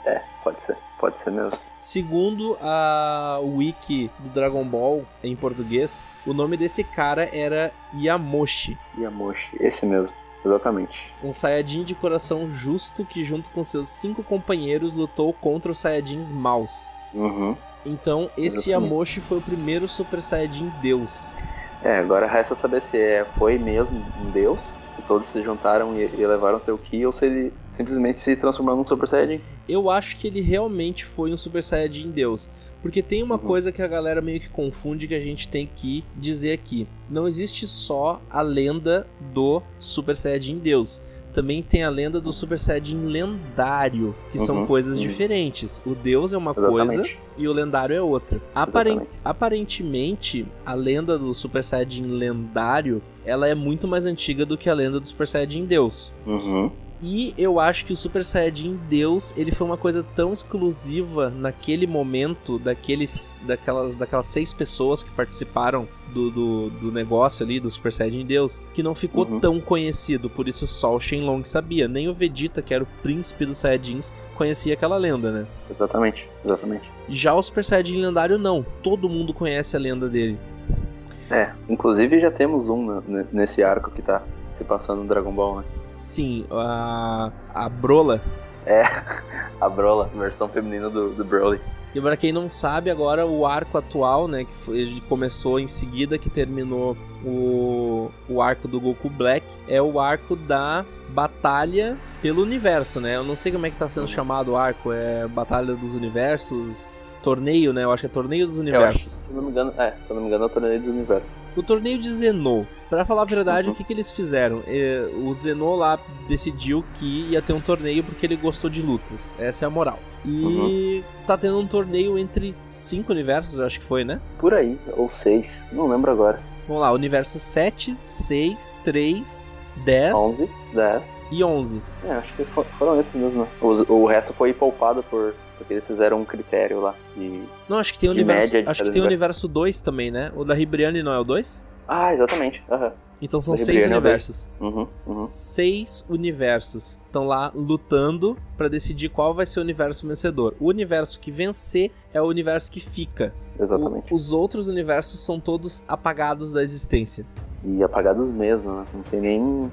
É, pode ser. Pode ser mesmo. Segundo a wiki do Dragon Ball em português, o nome desse cara era Yamoshi. Yamoshi, esse mesmo. Exatamente. Um Saiyajin de coração justo que, junto com seus cinco companheiros, lutou contra os Saiyajins maus. Uhum. Então, esse Exatamente. Yamoshi foi o primeiro Super Saiyajin Deus. É, agora resta saber se é, foi mesmo um deus, se todos se juntaram e, e levaram seu Ki, ou se ele simplesmente se transformou num Super Saiyajin. Eu acho que ele realmente foi um Super Saiyajin Deus. Porque tem uma Uhum. coisa que a galera meio que confunde que a gente tem que dizer aqui. Não existe só a lenda do Super Saiyajin Deus. Também tem a lenda do Super Saiyajin lendário, que são Uhum, coisas uhum. diferentes. O Deus é uma coisa Exatamente. e o lendário é outra. Aparen- aparentemente, a lenda do Super Saiyajin lendário, ela é muito mais antiga do que a lenda do Super Saiyajin Deus. Uhum. E eu acho que o Super Saiyajin Deus, ele foi uma coisa tão exclusiva naquele momento, daqueles, daquelas, daquelas seis pessoas que participaram do, do, do negócio ali, do Super Saiyajin Deus, que não ficou Uhum. tão conhecido, por isso só o Shenlong sabia. Nem o Vegeta, que era o príncipe dos Saiyajins, conhecia aquela lenda, né? Exatamente, exatamente. Já o Super Saiyajin lendário não, todo mundo conhece a lenda dele. É, inclusive já temos um ne- nesse arco que tá se passando no Dragon Ball, né? Sim, a, a Brola, A Brola, versão feminina do, do Broly. E pra quem não sabe, agora o arco atual, né, que foi, começou em seguida, que terminou o, o arco do Goku Black, é o arco da batalha pelo universo, né? Eu não sei como é que tá sendo chamado o arco, é Batalha dos Universos, torneio, né? Eu acho que é Torneio dos Eu acho, Universos. se não me engano, é, se eu não me engano, é o torneio dos universos. O torneio de Zenou. Pra falar a verdade, Uhum. o que, que eles fizeram? É, o Zenou lá decidiu que ia ter um torneio porque ele gostou de lutas. Essa é a moral. E tá tendo um torneio entre cinco universos, eu acho que foi, né? Por aí, ou seis, não lembro agora. Vamos lá, universo 7, 6, 3, 10 11, 10. e 11. É, acho que fo- foram esses mesmo. né? Os- o resto foi poupado por. Porque eles fizeram um critério lá. E... Não, acho que tem o De universo, de acho que tem o universo. universo 2 também, né? O da Ribriane não é o 2? Ah, exatamente. Aham. Então são O seis é o universos. Uhum, uhum. Seis universos estão lá lutando pra decidir qual vai ser o universo vencedor. O universo que vencer é o universo que fica. O- Exatamente. os outros universos são todos apagados da existência. E apagados mesmo, né? Não tem nem.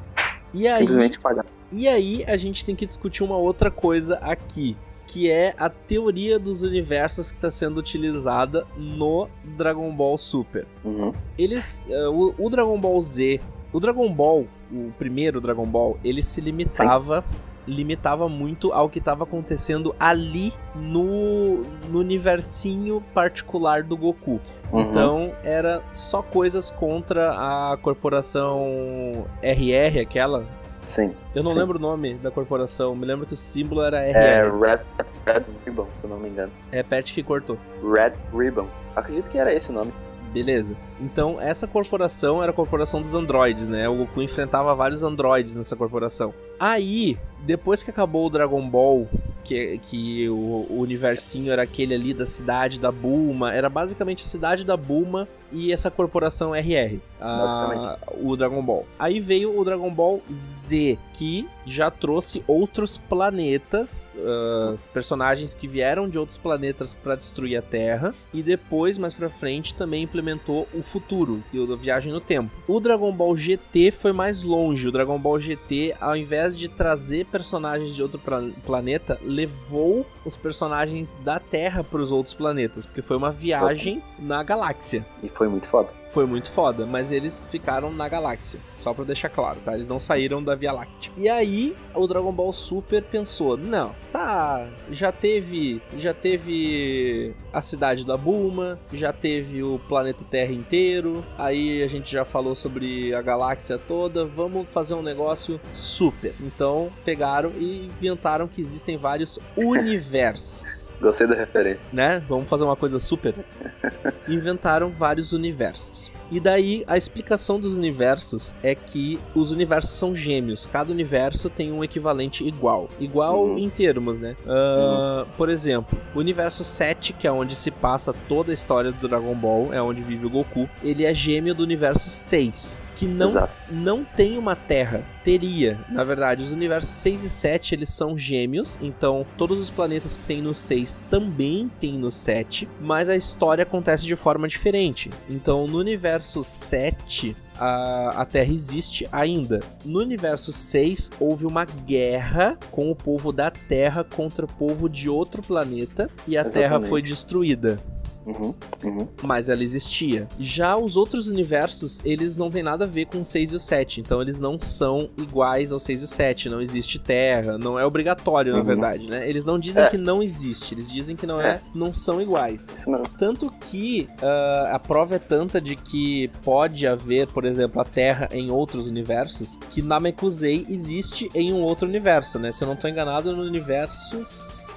E aí, Simplesmente apagados. E aí a gente tem que discutir uma outra coisa aqui, que é a teoria dos universos que está sendo utilizada no Dragon Ball Super. Uhum. Eles, eh, o, o Dragon Ball Z, o Dragon Ball, o primeiro Dragon Ball, ele se limitava limitava muito ao que estava acontecendo ali no, no universinho particular do Goku. Uhum. Então era só coisas contra a corporação RR, aquela, Sim. eu não Sim. lembro o nome da corporação, me lembro que o símbolo era É RR. Red, Red Ribbon, se eu não me engano. Repete que cortou. Red Ribbon. Acredito que era esse o nome. Beleza. Então, essa corporação era a corporação dos androides, né? O Goku enfrentava vários androides nessa corporação. Aí, depois que acabou o Dragon Ball, que, que o, o universinho era aquele ali da cidade da Bulma, era basicamente a cidade da Bulma e essa corporação RR, a- o Dragon Ball. Aí veio o Dragon Ball Z, que já trouxe outros planetas, ah, personagens que vieram de outros planetas para destruir a Terra, e depois, mais pra frente, também implementou o futuro, e o da viagem no tempo. O Dragon Ball GT foi mais longe. O Dragon Ball GT, ao invés de trazer personagens de outro planeta, levou os personagens da Terra para os outros planetas, porque foi uma viagem na galáxia. E foi muito foda. Foi muito foda, mas eles ficaram na galáxia, só pra deixar claro, tá? Eles não saíram da Via Láctea. E aí, o Dragon Ball Super pensou: "Não, tá, já teve, já teve a cidade da Bulma, já teve o planeta Terra inteiro, aí a gente já falou sobre a galáxia toda, vamos fazer um negócio super". Então, pegaram e inventaram que existem vários universos Gostei da referência. né? Vamos fazer uma coisa super. Inventaram vários universos. E daí a explicação dos universos é que os universos são gêmeos. Cada universo tem um equivalente igual. Igual Uhum. em termos, né? Ah, Por exemplo, o universo 7, que é onde se passa toda a história do Dragon Ball, é onde vive o Goku, ele é gêmeo do universo 6, que não, não tem uma Terra. Teria, na verdade, os universos 6 e 7 eles são gêmeos, então todos os planetas que tem no 6 também tem no 7, mas a história acontece de forma diferente. Então no universo 7 a, a Terra existe ainda. No universo 6, houve uma guerra com o povo da Terra contra o povo de outro planeta e a Exatamente. Terra foi destruída. Uhum, uhum. Mas ela existia. Já os outros universos, eles não têm nada a ver com o 6 e o 7. Então eles não são iguais ao 6 e o 7. Não existe Terra. Não é obrigatório, uhum. na verdade, né? Eles não dizem é. que não existe. Eles dizem que não é, é não são iguais. Tanto que uh, a prova é tanta de que pode haver, por exemplo, a Terra em outros universos, que Namekusei existe em um outro universo, né? Se eu não estou enganado, no universo.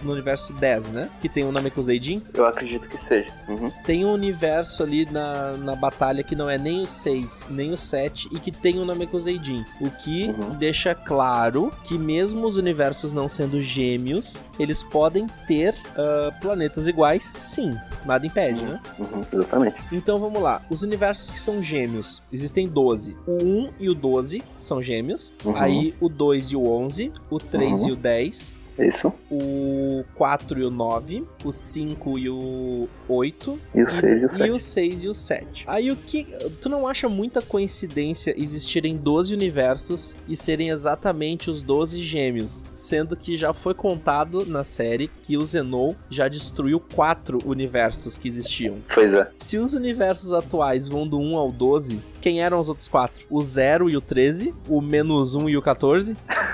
No universo 10, né? Que tem o Namekusei Jin. Eu acredito que seja. Uhum. Tem um universo ali na, na batalha que não é nem o 6, nem o 7 e que tem o Namekuseidin. O que uhum. deixa claro que mesmo os universos não sendo gêmeos, eles podem ter uh, planetas iguais, sim. Nada impede, uhum. né? Uhum. Exatamente. Então vamos lá. Os universos que são gêmeos, existem 12. O 1 e o 12 são gêmeos. Uhum. Aí o 2 e o 11, o 3 e o 10, isso. O 4 e o 9, o 5 e o 8. E o 6 e, e o 7. E o 6 e o 7. Aí o que. Tu não acha muita coincidência existirem 12 universos e serem exatamente os 12 gêmeos? Sendo que já foi contado na série que o Zenou já destruiu 4 universos que existiam. Pois é. Se os universos atuais vão do 1 ao 12, quem eram os outros 4? O 0 e o 13? O menos 1 e o 14?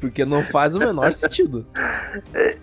Porque não faz o menor sentido.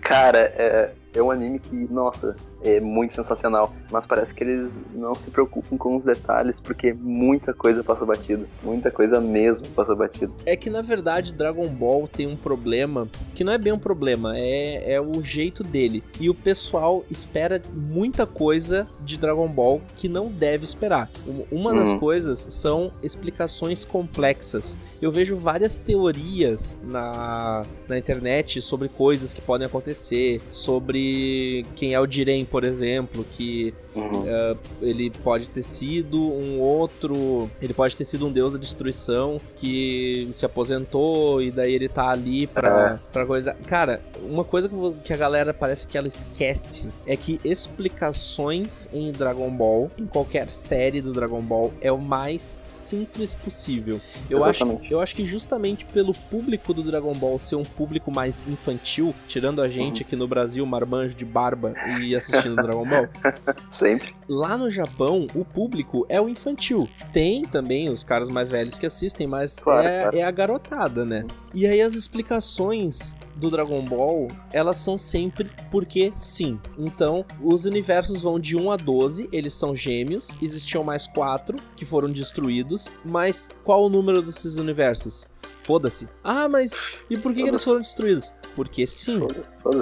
Cara, é, é um anime que, nossa, é muito sensacional, mas parece que eles não se preocupam com os detalhes, porque muita coisa passa batido, muita coisa mesmo passa batido. É que na verdade Dragon Ball tem um problema, que não é bem um problema, é, é o jeito dele. E o pessoal espera muita coisa de Dragon Ball que não deve esperar. Uma das uhum. coisas são explicações complexas. Eu vejo várias teorias na, na internet sobre coisas que podem acontecer, sobre quem é o Diren, por exemplo, que uhum. uh, ele pode ter sido um outro. Ele pode ter sido um deus da destruição que se aposentou e daí ele tá ali pra, é. pra coisa. Cara, uma coisa que a galera parece que ela esquece é que explicações em Dragon Ball, em qualquer série do Dragon Ball, é o mais simples possível. Eu acho, eu acho que justamente pelo público do Dragon Ball ser um público mais infantil, tirando a gente uhum. aqui no Brasil, marmanjo de barba e assistindo assistindo Dragon Ball. Sempre. Lá no Japão, o público é o infantil. Tem também os caras mais velhos que assistem, mas claro, é, claro. é a garotada, né? E aí as explicações do Dragon Ball, elas são sempre porque sim. Então, os universos vão de 1 a 12, eles são gêmeos, existiam mais quatro que foram destruídos, mas qual o número desses universos? Foda-se. Ah, mas e por que, que eles foram destruídos? Porque sim.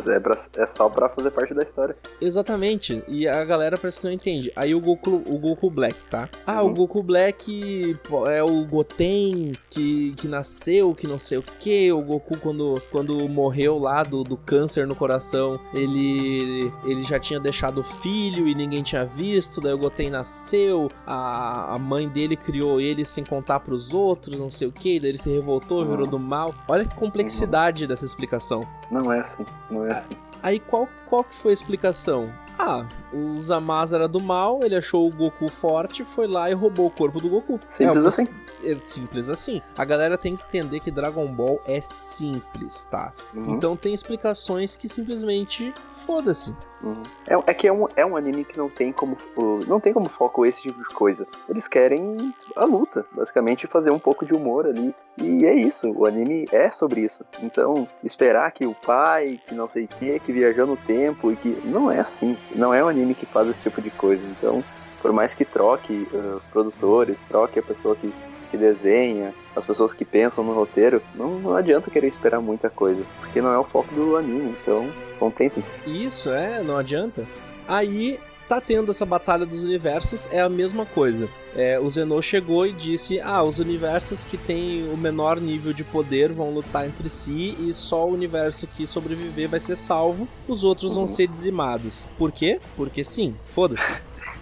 É, pra, é só pra fazer parte da história. Exatamente. E a galera parece que não entende. Aí o Goku, o Goku Black, tá? Ah, uhum. o Goku Black é o Goten que, que nasceu, que não sei o que. O Goku, quando, quando morreu lá do, do câncer no coração, ele, ele já tinha deixado filho e ninguém tinha visto. Daí o Goten nasceu, a, a mãe dele criou ele sem contar pros outros, não sei o que. Daí ele se revoltou, uhum. virou do mal. Olha que complexidade uhum. dessa explicação. Não é assim, não é assim. Aí qual, qual que foi a explicação? Ah, o Zamaz era do mal, ele achou o Goku forte, foi lá e roubou o corpo do Goku. Simples é, assim. É simples assim. A galera tem que entender que Dragon Ball é simples, tá? Uhum. Então tem explicações que simplesmente foda-se. É, é, que é um, é um anime que não tem como não tem como foco esse tipo de coisa. Eles querem a luta, basicamente fazer um pouco de humor ali. E é isso, o anime é sobre isso. Então, esperar que o pai, que não sei o que, que viajou no tempo e que. Não é assim. Não é um anime que faz esse tipo de coisa. Então, por mais que troque uh, os produtores, troque a pessoa que, que desenha, as pessoas que pensam no roteiro, não, não adianta querer esperar muita coisa, porque não é o foco do anime, então contentem-se. Isso, é, não adianta. Aí tá tendo essa batalha dos universos, é a mesma coisa. É, o Zenou chegou e disse: Ah, os universos que têm o menor nível de poder vão lutar entre si e só o universo que sobreviver vai ser salvo, os outros uhum. vão ser dizimados. Por quê? Porque sim, foda-se.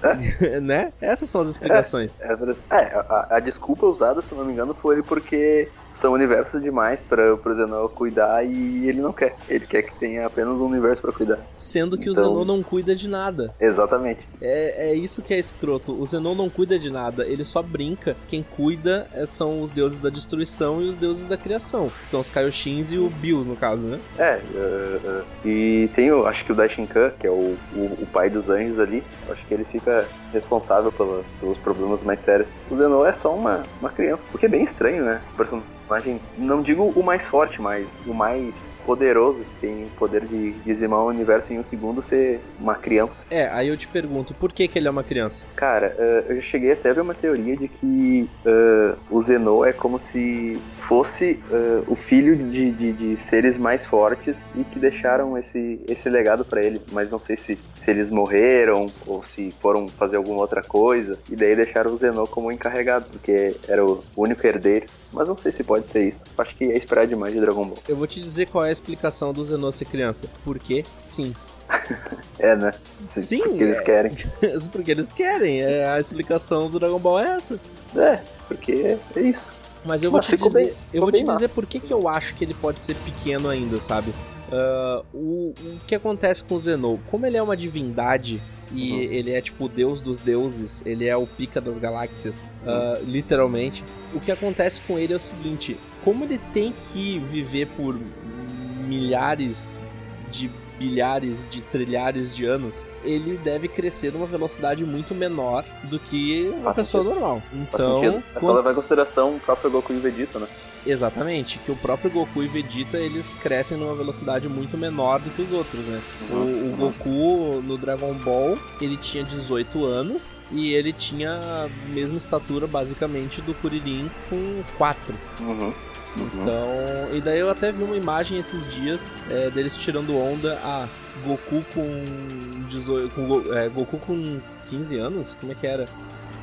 né? Essas são as explicações. É, é a, a, desculpa usada, se não me engano, foi porque são universos demais para o Zenon cuidar e ele não quer. Ele quer que tenha apenas um universo para cuidar. Sendo que então... o Zenon não cuida de nada. Exatamente. É, é isso que é escroto. O Zenon não cuida de nada, ele só brinca. Quem cuida é, são os deuses da destruição e os deuses da criação. São os Kaioshins e o Bills, no caso, né? É, uh, uh, e tem o, acho que o Daishinkan, que é o, o, o, pai dos anjos ali, acho que ele fica responsável pela, pelos problemas mais sérios. O Zenon é só uma, uma criança, o que é bem estranho, né? Porque personagem, não digo o mais forte, mas o mais poderoso, que tem o poder de dizimar o universo em um segundo, ser uma criança. É, aí eu te pergunto, por que, que ele é uma criança? Cara, uh, eu cheguei até a ver uma teoria de que uh, o Zeno é como se fosse uh, o filho de, de, de, seres mais fortes e que deixaram esse, esse legado para ele, mas não sei se, se eles morreram ou se foram fazer alguma outra coisa, e daí deixaram o Zeno como encarregado, porque era o único herdeiro. Mas não sei se pode ser isso. Acho que é esperar demais de Dragon Ball. Eu vou te dizer qual é a explicação do Zenon ser criança. Porque sim. é, né? Sim. sim porque eles é... querem. porque eles querem. É, a explicação do Dragon Ball é essa. É, porque é isso. Mas eu vou Mas te dizer, bem, eu vou te dizer por que, que eu acho que ele pode ser pequeno ainda, sabe? Uh, o, o que acontece com o Zenou? Como ele é uma divindade e uhum. ele é tipo o deus dos deuses, ele é o pica das galáxias, uh, literalmente. O que acontece com ele é o seguinte: como ele tem que viver por milhares de bilhares de trilhares de anos, ele deve crescer numa velocidade muito menor do que uma Faz pessoa sentido. normal. Então, é só levar em consideração o próprio Goku e o Vegeta, né? Exatamente, que o próprio Goku e Vegeta eles crescem numa velocidade muito menor do que os outros, né? Uhum, o, o uhum. Goku no Dragon Ball ele tinha 18 anos e ele tinha a mesma estatura basicamente do Kuririn com 4. Uhum. Então, e daí eu até vi uma imagem esses dias é, deles tirando onda a Goku com 18, com, é, Goku com 15 anos, como é que era?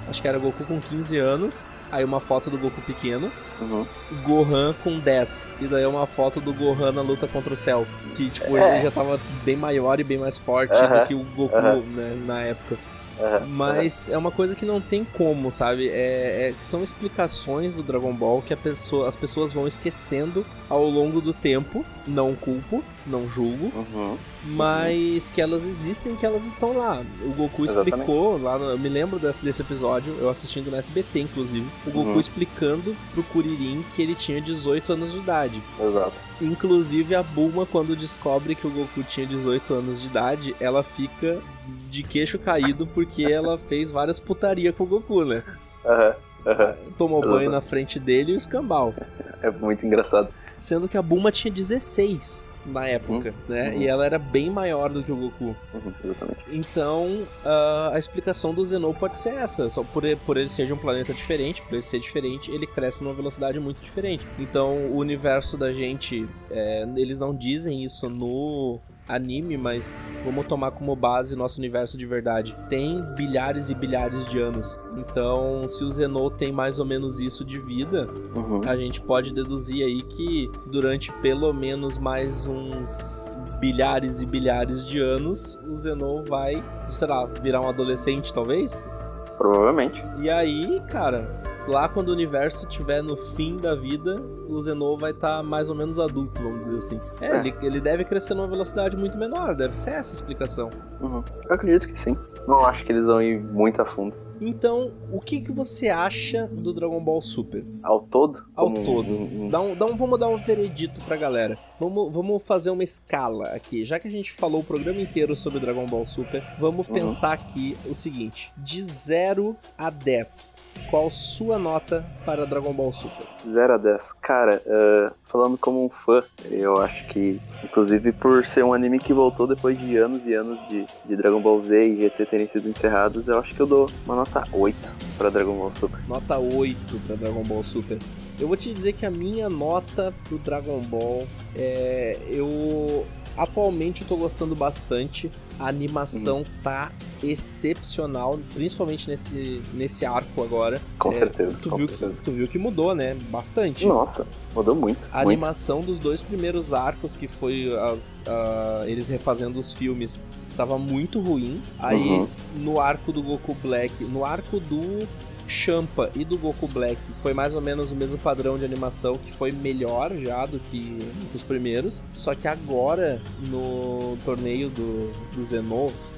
Acho que era Goku com 15 anos, aí uma foto do Goku pequeno, uhum. Gohan com 10, e daí uma foto do Gohan na luta contra o céu, que tipo, é. ele já tava bem maior e bem mais forte uhum. do que o Goku né, na época. Uhum, Mas uhum. é uma coisa que não tem como, sabe? É, é, são explicações do Dragon Ball que pessoa, as pessoas vão esquecendo ao longo do tempo. Não culpo, não julgo, uhum, mas que elas existem, que elas estão lá. O Goku explicou lá, no, eu me lembro desse, desse episódio, eu assistindo no SBT, inclusive, o Goku uhum. explicando pro Kuririn que ele tinha 18 anos de idade. Exato. Inclusive a Bulma, quando descobre que o Goku tinha 18 anos de idade, ela fica de queixo caído porque ela fez várias putaria com o Goku, né? Aham. Uhum. Tomou banho na frente dele e o escambau. É muito engraçado sendo que a Bulma tinha 16 na época, uhum. né? Uhum. E ela era bem maior do que o Goku. Uhum, exatamente. Então, uh, a explicação do Zenou pode ser essa. Só por ele, por ele ser de um planeta diferente, por ele ser diferente, ele cresce numa velocidade muito diferente. Então, o universo da gente, é, eles não dizem isso no anime, mas vamos tomar como base nosso universo de verdade. Tem bilhares e bilhares de anos. Então, se o Zenou tem mais ou menos isso de vida, uhum. a gente pode deduzir aí que durante pelo menos mais uns bilhares e bilhares de anos, o Zenou vai, sei lá, virar um adolescente, talvez? Provavelmente. E aí, cara, lá quando o universo estiver no fim da vida, o Zenou vai estar tá mais ou menos adulto, vamos dizer assim. É, é. Ele, ele deve crescer numa velocidade muito menor, deve ser essa a explicação. Uhum. Eu acredito que sim. Não acho que eles vão ir muito a fundo. Então, o que, que você acha do Dragon Ball Super? Ao todo? Ao todo. Dá um, dá um, vamos dar um veredito pra galera. Vamos, vamos fazer uma escala aqui. Já que a gente falou o programa inteiro sobre Dragon Ball Super, vamos uhum. pensar aqui o seguinte: de 0 a 10, qual sua nota para Dragon Ball Super? 0 a 10. Cara, uh, falando como um fã, eu acho que, inclusive por ser um anime que voltou depois de anos e anos de, de Dragon Ball Z e GT terem sido encerrados, eu acho que eu dou uma nota 8 para Dragon Ball Super. Nota 8 para Dragon Ball Super. Eu vou te dizer que a minha nota pro Dragon Ball é. Eu atualmente eu tô gostando bastante. A animação uhum. tá excepcional, principalmente nesse, nesse arco agora. Com é, certeza. Tu, com viu certeza. Que, tu viu que mudou, né? Bastante. Nossa, mudou muito. A muito. animação dos dois primeiros arcos, que foi as, uh, eles refazendo os filmes, tava muito ruim. Aí, uhum. no arco do Goku Black, no arco do Champa e do Goku Black foi mais ou menos o mesmo padrão de animação, que foi melhor já do que, os primeiros. Só que agora, no torneio do, do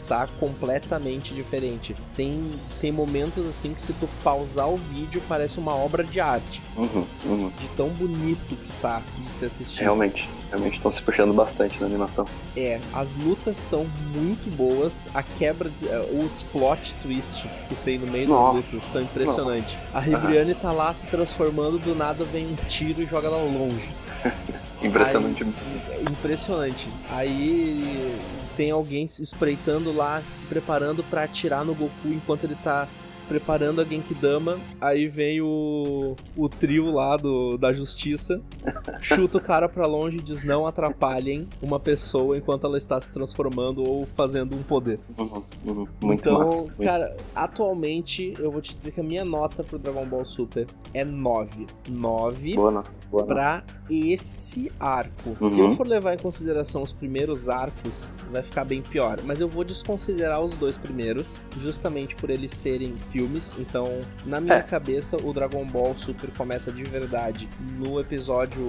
tá completamente diferente. Tem, tem momentos assim que se tu pausar o vídeo parece uma obra de arte. Uhum, uhum. De tão bonito que tá de se assistir. Realmente, realmente estão se puxando bastante na animação. É, as lutas estão muito boas, a quebra, de, uh, os plot twist que tem no meio Nossa. das lutas são impressionantes. Nossa. A Ribriane uhum. tá lá se transformando, do nada vem um tiro e joga ela longe. impressionante. Aí, impressionante. Aí tem alguém se espreitando lá, se preparando para atirar no Goku enquanto ele tá preparando a Genkidama. Aí vem o, o trio lá do, da justiça, chuta o cara pra longe e diz: Não atrapalhem uma pessoa enquanto ela está se transformando ou fazendo um poder. Uhum, uhum. Então, massa, muito. cara, atualmente eu vou te dizer que a minha nota pro Dragon Ball Super é 9. 9 Boa, boa. pra esse arco. Uhum. Se eu for levar em consideração os primeiros arcos, vai ficar bem pior. Mas eu vou desconsiderar os dois primeiros, justamente por eles serem filmes filmes, então na minha é. cabeça o Dragon Ball Super começa de verdade no episódio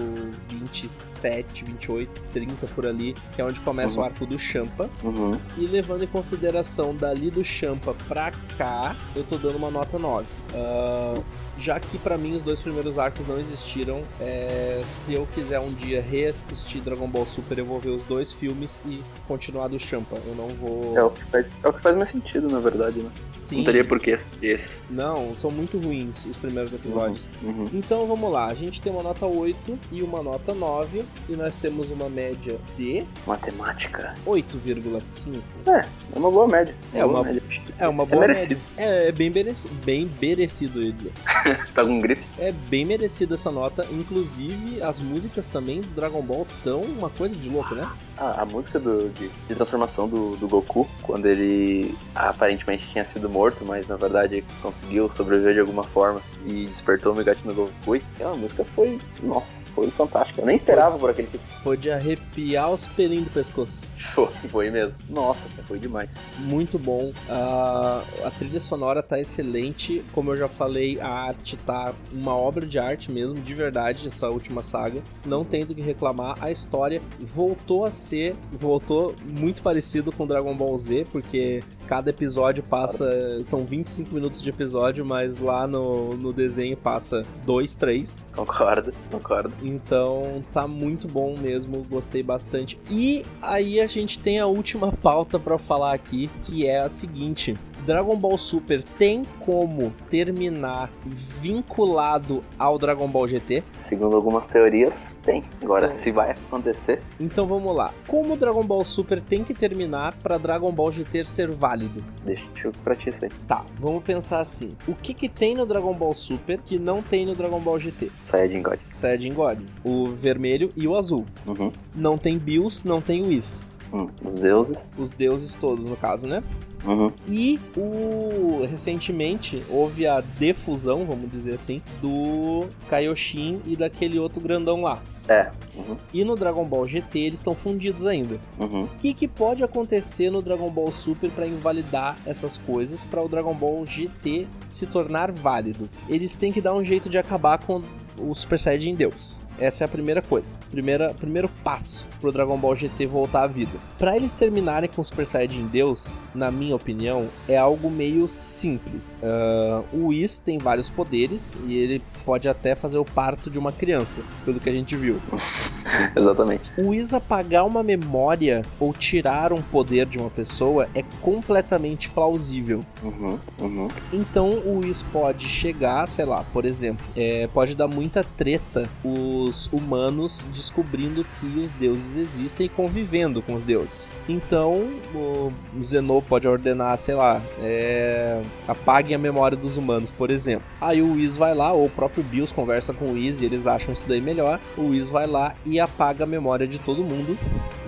27, 28, 30 por ali, que é onde começa uhum. o arco do Champa. Uhum. E levando em consideração dali do Champa pra cá, eu tô dando uma nota 9. Uh, já que para mim os dois primeiros arcos não existiram, é, se eu quiser um dia reassistir Dragon Ball Super, eu vou ver os dois filmes e continuar do Champa. Eu não vou. É o que faz, é o que faz mais sentido, na verdade, né? Sim. Não teria porquê esse. Não, são muito ruins os primeiros episódios. Uhum, uhum. Então vamos lá, a gente tem uma nota 8 e uma nota 9, e nós temos uma média de. Matemática. 8,5. É, é uma boa média. É, uma, média. é uma é boa merecido. média. É, é bem, merecido, bem merecido, eu ia dizer. tá com gripe? É bem merecida essa nota. Inclusive, as músicas também do Dragon Ball tão uma coisa de louco, né? Ah, a música do, de, de transformação do, do, Goku, quando ele aparentemente tinha sido morto, mas na verdade conseguiu sobreviver de alguma forma e despertou o Megati no Goku. E aquela música foi, nossa, foi fantástica. Eu nem esperava foi, por aquele tipo. Foi de arrepiar os pelinhos do pescoço. Foi, foi mesmo. Nossa, foi demais. Muito bom. Uh, a trilha sonora tá excelente. Como eu já falei, a arte tá uma obra de arte mesmo, de verdade, essa última saga. Não tem do que reclamar. A história voltou a ser, voltou muito parecido com Dragon Ball Z, porque cada episódio passa. São 25 minutos de episódio, mas lá no, no desenho passa 2, 3. Concordo, concordo. Então tá muito bom mesmo, gostei bastante. E aí a gente tem a última pauta para falar aqui, que é a seguinte: Dragon Ball Super tem como terminar vinculado ao Dragon Ball GT? Segundo algumas teorias, tem. Agora, então, se vai acontecer. Então vamos lá. Como o Dragon Ball Super tem que terminar para Dragon Ball GT ser válido? Deixa eu pra ti isso aí. Tá, vamos pensar assim. O que que tem no Dragon Ball Super que não tem no Dragon Ball GT? Saiyajin God. Saiyajin God. O vermelho e o azul. Uhum. Não tem Bills, não tem Whis. Hum, os deuses. Os deuses todos, no caso, né? Uhum. E o recentemente houve a defusão, vamos dizer assim, do Kaioshin e daquele outro grandão lá. É. Uhum. E no Dragon Ball GT eles estão fundidos ainda. Uhum. O que, que pode acontecer no Dragon Ball Super para invalidar essas coisas para o Dragon Ball GT se tornar válido? Eles têm que dar um jeito de acabar com o Super Saiyajin Deus. Essa é a primeira coisa. Primeira, primeiro passo pro Dragon Ball GT voltar à vida. Para eles terminarem com o Super Saiyajin Deus, na minha opinião, é algo meio simples. Uh, o Whis tem vários poderes e ele pode até fazer o parto de uma criança, pelo que a gente viu. Exatamente. O Whis apagar uma memória ou tirar um poder de uma pessoa é completamente plausível. Uhum, uhum. Então o Whis pode chegar, sei lá, por exemplo, é, pode dar muita treta os os humanos descobrindo que os deuses existem e convivendo com os deuses. Então, o Zenou pode ordenar, sei lá, é, apaguem a memória dos humanos, por exemplo. Aí o Whis vai lá, ou o próprio Bills conversa com o Whis e eles acham isso daí melhor. O Whis vai lá e apaga a memória de todo mundo.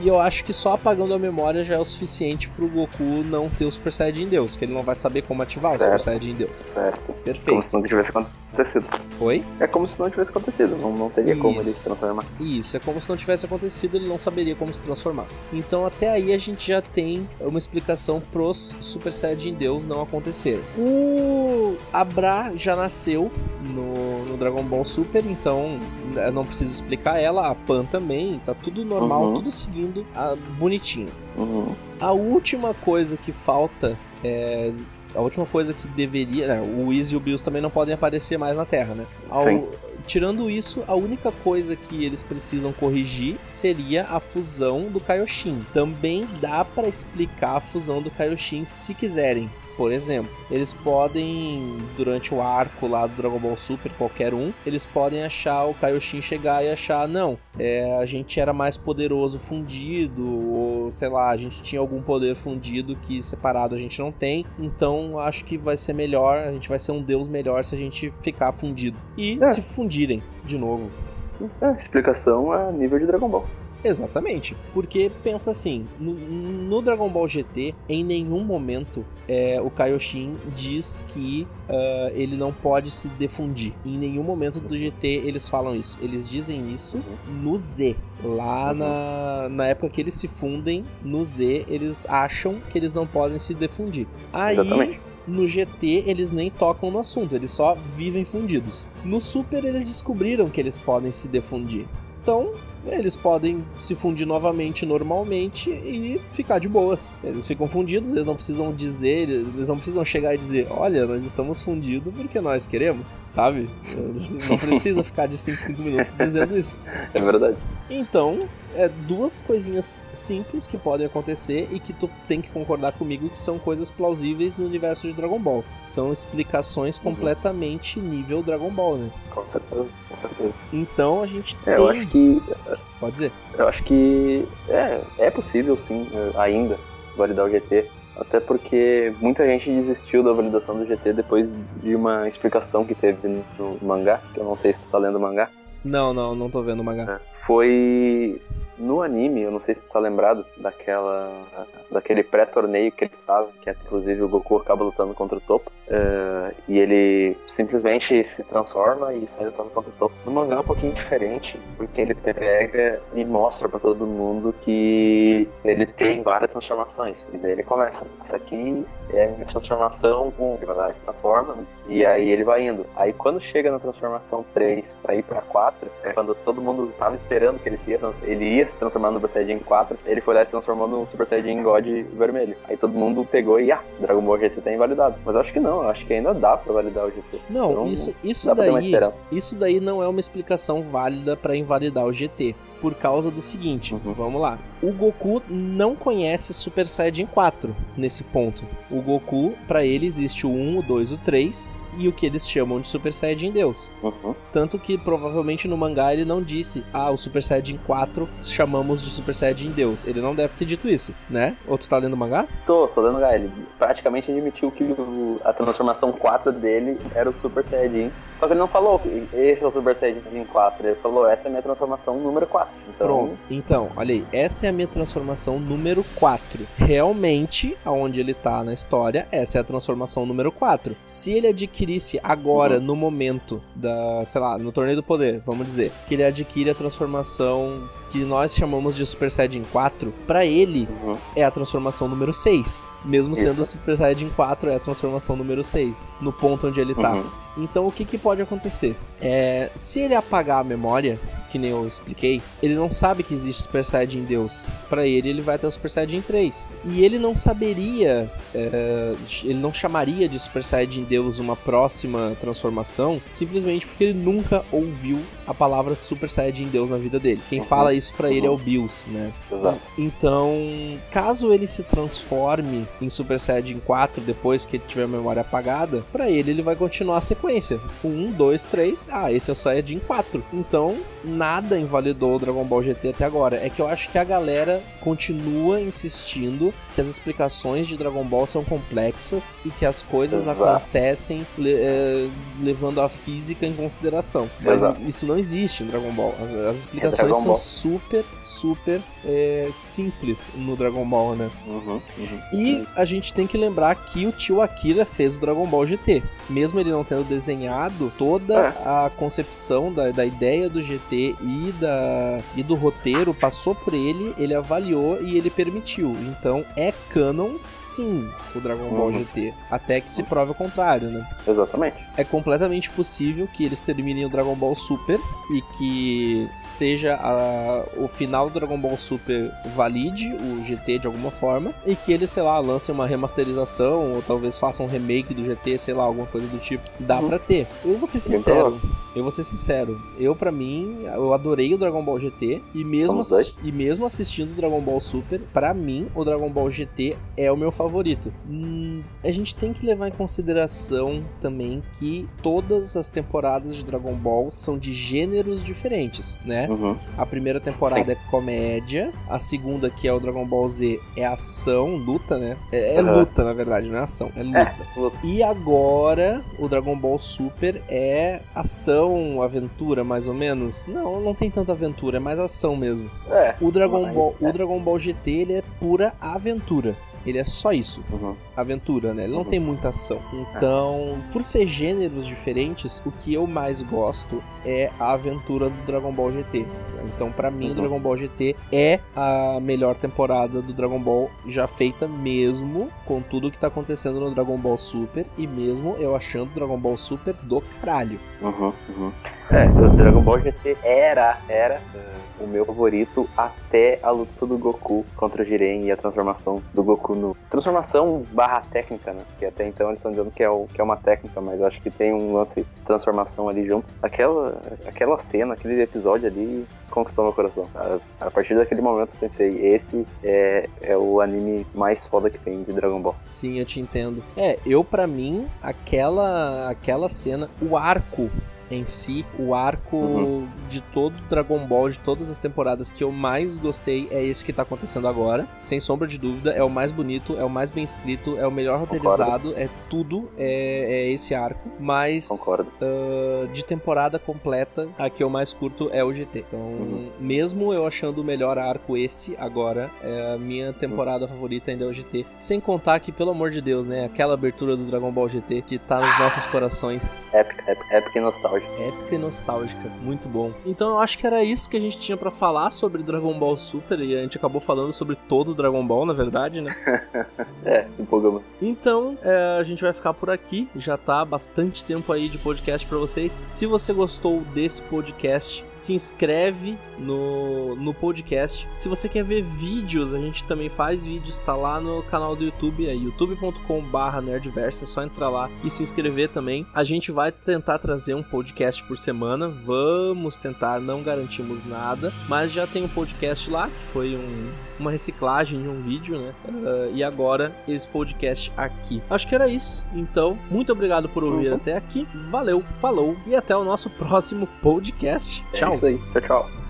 E eu acho que só apagando a memória já é o suficiente pro Goku não ter o Super Saiyajin Deus, que ele não vai saber como ativar certo. o Super Saiyajin Deus. Certo. Perfeito. Como se tivesse acontecido. Oi? É como se não tivesse acontecido, não, não teria Isso. como ele se transformar. Isso, é como se não tivesse acontecido, ele não saberia como se transformar. Então até aí a gente já tem uma explicação pros Super Saiyajin Deus não acontecer. O Abra já nasceu no, no Dragon Ball Super, então eu não preciso explicar ela, a Pan também, tá tudo normal, uhum. tudo seguindo a, ah, bonitinho. Uhum. A última coisa que falta é. A última coisa que deveria. Né, o Whis e o Bills também não podem aparecer mais na Terra, né? Sim. tirando isso, a única coisa que eles precisam corrigir seria a fusão do Kaioshin. Também dá para explicar a fusão do Kaioshin se quiserem. Por exemplo, eles podem, durante o arco lá do Dragon Ball Super, qualquer um, eles podem achar o Kaioshin chegar e achar, não, é, a gente era mais poderoso fundido, ou sei lá, a gente tinha algum poder fundido que separado a gente não tem, então acho que vai ser melhor, a gente vai ser um deus melhor se a gente ficar fundido. E é. se fundirem de novo. É, explicação a nível de Dragon Ball. Exatamente. Porque pensa assim, no, no, Dragon Ball GT, em nenhum momento é, o Kaioshin diz que uh, ele não pode se defundir. Em nenhum momento do GT eles falam isso. Eles dizem isso no Z. Lá uhum. na, na época que eles se fundem, no Z, eles acham que eles não podem se defundir. Aí. Exatamente. No GT, eles nem tocam no assunto, eles só vivem fundidos. No Super, eles descobriram que eles podem se defundir. Então, eles podem se fundir novamente normalmente e ficar de boas. Eles ficam fundidos, eles não precisam dizer, eles não precisam chegar e dizer, olha, nós estamos fundidos porque nós queremos, sabe? Não precisa ficar de 5 5 minutos dizendo isso. É verdade. Então, é duas coisinhas simples que podem acontecer e que tu tem que concordar comigo que são coisas plausíveis no universo de Dragon Ball. São explicações uhum. completamente nível Dragon Ball, né? Com certeza, com certeza. Então a gente é, tem... Eu acho que... Pode dizer. Eu acho que é, é possível sim, ainda, validar o GT. Até porque muita gente desistiu da validação do GT depois de uma explicação que teve no mangá, que eu não sei se você tá lendo o mangá. Não, não, não tô vendo o mangá. É. Foi no anime, eu não sei se tu tá lembrado daquela daquele pré-torneio que eles fazem, que é, inclusive o Goku acaba lutando contra o Topo, uh, e ele simplesmente se transforma e sai lutando contra o Topo. No mangá é um pouquinho diferente, porque ele pega e mostra para todo mundo que ele tem várias transformações. E daí ele começa, essa aqui é a minha transformação, um, ele vai lá e se transforma, e aí ele vai indo. Aí quando chega na transformação 3 pra ir pra 4, é quando todo mundo tava esperando que ele ia, ele ia se transformar no Super Saiyajin 4, ele foi lá e se transformou no Super Saiyajin God vermelho. Aí todo mundo pegou e, ah, Dragon Ball GT tá invalidado. Mas eu acho que não, eu acho que ainda dá pra validar o GT. Não, então, isso, isso daí. Isso daí não é uma explicação válida para invalidar o GT por causa do seguinte, uhum. vamos lá. O Goku não conhece Super Saiyajin 4 nesse ponto. O Goku, para ele existe o 1, o 2, o 3 e o que eles chamam de Super Saiyajin Deus. Uhum. Tanto que provavelmente no mangá ele não disse, ah, o Super Saiyajin 4 chamamos de Super Saiyajin Deus. Ele não deve ter dito isso, né? Ou tu tá lendo o mangá? Tô, tô lendo o mangá. Ele praticamente admitiu que o, a transformação 4 dele era o Super Saiyajin. Só que ele não falou que esse é o Super Saiyajin 4. Ele falou, essa é a minha transformação número 4. Então... Pronto. Então, olha aí, essa é a minha transformação número 4. Realmente, aonde ele tá na história, essa é a transformação número 4. Se ele adquirir adquirisse agora, uhum. no momento da, sei lá, no torneio do poder, vamos dizer, que ele adquire a transformação que nós chamamos de Super Saiyajin 4, para ele uhum. é a transformação número 6. Mesmo Isso. sendo Super Saiyajin 4 é a transformação número 6, no ponto onde ele tá. Uhum. Então o que, que pode acontecer? É, se ele apagar a memória, que nem eu expliquei, ele não sabe que existe Super Saiyajin Deus. Para ele, ele vai ter o Super Saiyajin 3. E ele não saberia, é, ele não chamaria de Super Saiyajin Deus uma próxima transformação, simplesmente porque ele nunca ouviu a palavra Super Saiyajin Deus na vida dele. Quem uhum. fala isso para uhum. ele é o Bills, né? Exato. Então, caso ele se transforme em Super Saiyajin 4 depois que ele tiver a memória apagada, para ele ele vai continuar a sequência. 1, 2, 3, ah, esse é o Saiyajin 4. Então, nada invalidou o Dragon Ball GT até agora. É que eu acho que a galera continua insistindo que as explicações de Dragon Ball são complexas e que as coisas Exato. acontecem le é, levando a física em consideração. Mas Exato. isso não existe no Dragon Ball. As, as explicações é são super, super é, simples no Dragon Ball, né? Uhum, uhum, e uhum. a gente tem que lembrar que o tio Akira fez o Dragon Ball GT. Mesmo ele não tendo desenhado toda é. a concepção da, da ideia do GT e, da, e do roteiro, passou por ele, ele avaliou e ele permitiu. Então é canon sim o Dragon Ball uhum. GT. Até que se prove o contrário, né? Exatamente. É completamente possível que eles terminem o Dragon Ball Super e que seja a, o final do Dragon Ball Super valide o GT de alguma forma e que eles, sei lá, lancem uma remasterização ou talvez façam um remake do GT, sei lá, alguma coisa do tipo. Dá uhum. pra ter. Eu vou ser sincero. Eu vou ser sincero. Eu, para mim, eu adorei o Dragon Ball GT e mesmo, e mesmo assistindo o Dragon Ball Super, para mim, o Dragon Ball GT é o meu favorito. Hum, a gente tem que levar em consideração também que todas as temporadas de Dragon Ball são de gêneros diferentes, né? Uhum. A primeira temporada Sim. é comédia, a segunda, que é o Dragon Ball Z, é ação, luta, né? É, é uhum. luta, na verdade, não é ação, é luta. É, luta. E agora, o Dragon Ball Super é ação, aventura, mais ou menos. Não, não tem tanta aventura, é mais ação mesmo. É. O Dragon Ball, é. o Dragon Ball GT, ele é pura aventura. Ele é só isso. Uhum. Aventura, né? Ele não uhum. tem muita ação. Então, por ser gêneros diferentes, o que eu mais gosto é a aventura do Dragon Ball GT. Então, para mim, uhum. o Dragon Ball GT é a melhor temporada do Dragon Ball já feita mesmo com tudo que tá acontecendo no Dragon Ball Super e mesmo eu achando o Dragon Ball Super do caralho. Uhum, uhum. É, o Dragon Ball GT era, era uh, o meu favorito até a luta do Goku contra o Jiren e a transformação do Goku no. Transformação barra técnica, né? Que até então eles estão dizendo que é, o, que é uma técnica, mas acho que tem um lance de transformação ali junto. Aquela, aquela cena, aquele episódio ali conquistou meu coração. A, a partir daquele momento eu pensei, esse é, é o anime mais foda que tem de Dragon Ball. Sim, eu te entendo. É, eu para mim, aquela, aquela cena, o arco em si, o arco uhum. de todo Dragon Ball, de todas as temporadas que eu mais gostei é esse que tá acontecendo agora. Sem sombra de dúvida, é o mais bonito, é o mais bem escrito, é o melhor roteirizado, Concordo. é tudo, é, é, esse arco. Mas uh, de temporada completa, a que eu mais curto é o GT. Então, uhum. mesmo eu achando o melhor arco esse agora, é a minha temporada uhum. favorita ainda é o GT. Sem contar que, pelo amor de Deus, né? Aquela abertura do Dragon Ball GT que tá nos nossos corações. Épica, épica, épica e nostálgica Épica e nostálgica, muito bom. Então eu acho que era isso que a gente tinha para falar sobre Dragon Ball Super e a gente acabou falando sobre todo o Dragon Ball, na verdade, né? é, empolgamos. Então é, a gente vai ficar por aqui, já tá bastante tempo aí de podcast para vocês. Se você gostou desse podcast, se inscreve no, no podcast. Se você quer ver vídeos, a gente também faz vídeos, tá lá no canal do YouTube, é youtube.com/barra nerdverse, é só entrar lá e se inscrever também. A gente vai tentar trazer um podcast por semana. Vamos tentar, não garantimos nada, mas já tem um podcast lá que foi um, uma reciclagem de um vídeo, né? Uh, e agora esse podcast aqui. Acho que era isso. Então, muito obrigado por ouvir uhum. até aqui. Valeu, falou e até o nosso próximo podcast. É tchau. É isso aí. Tchau, tchau.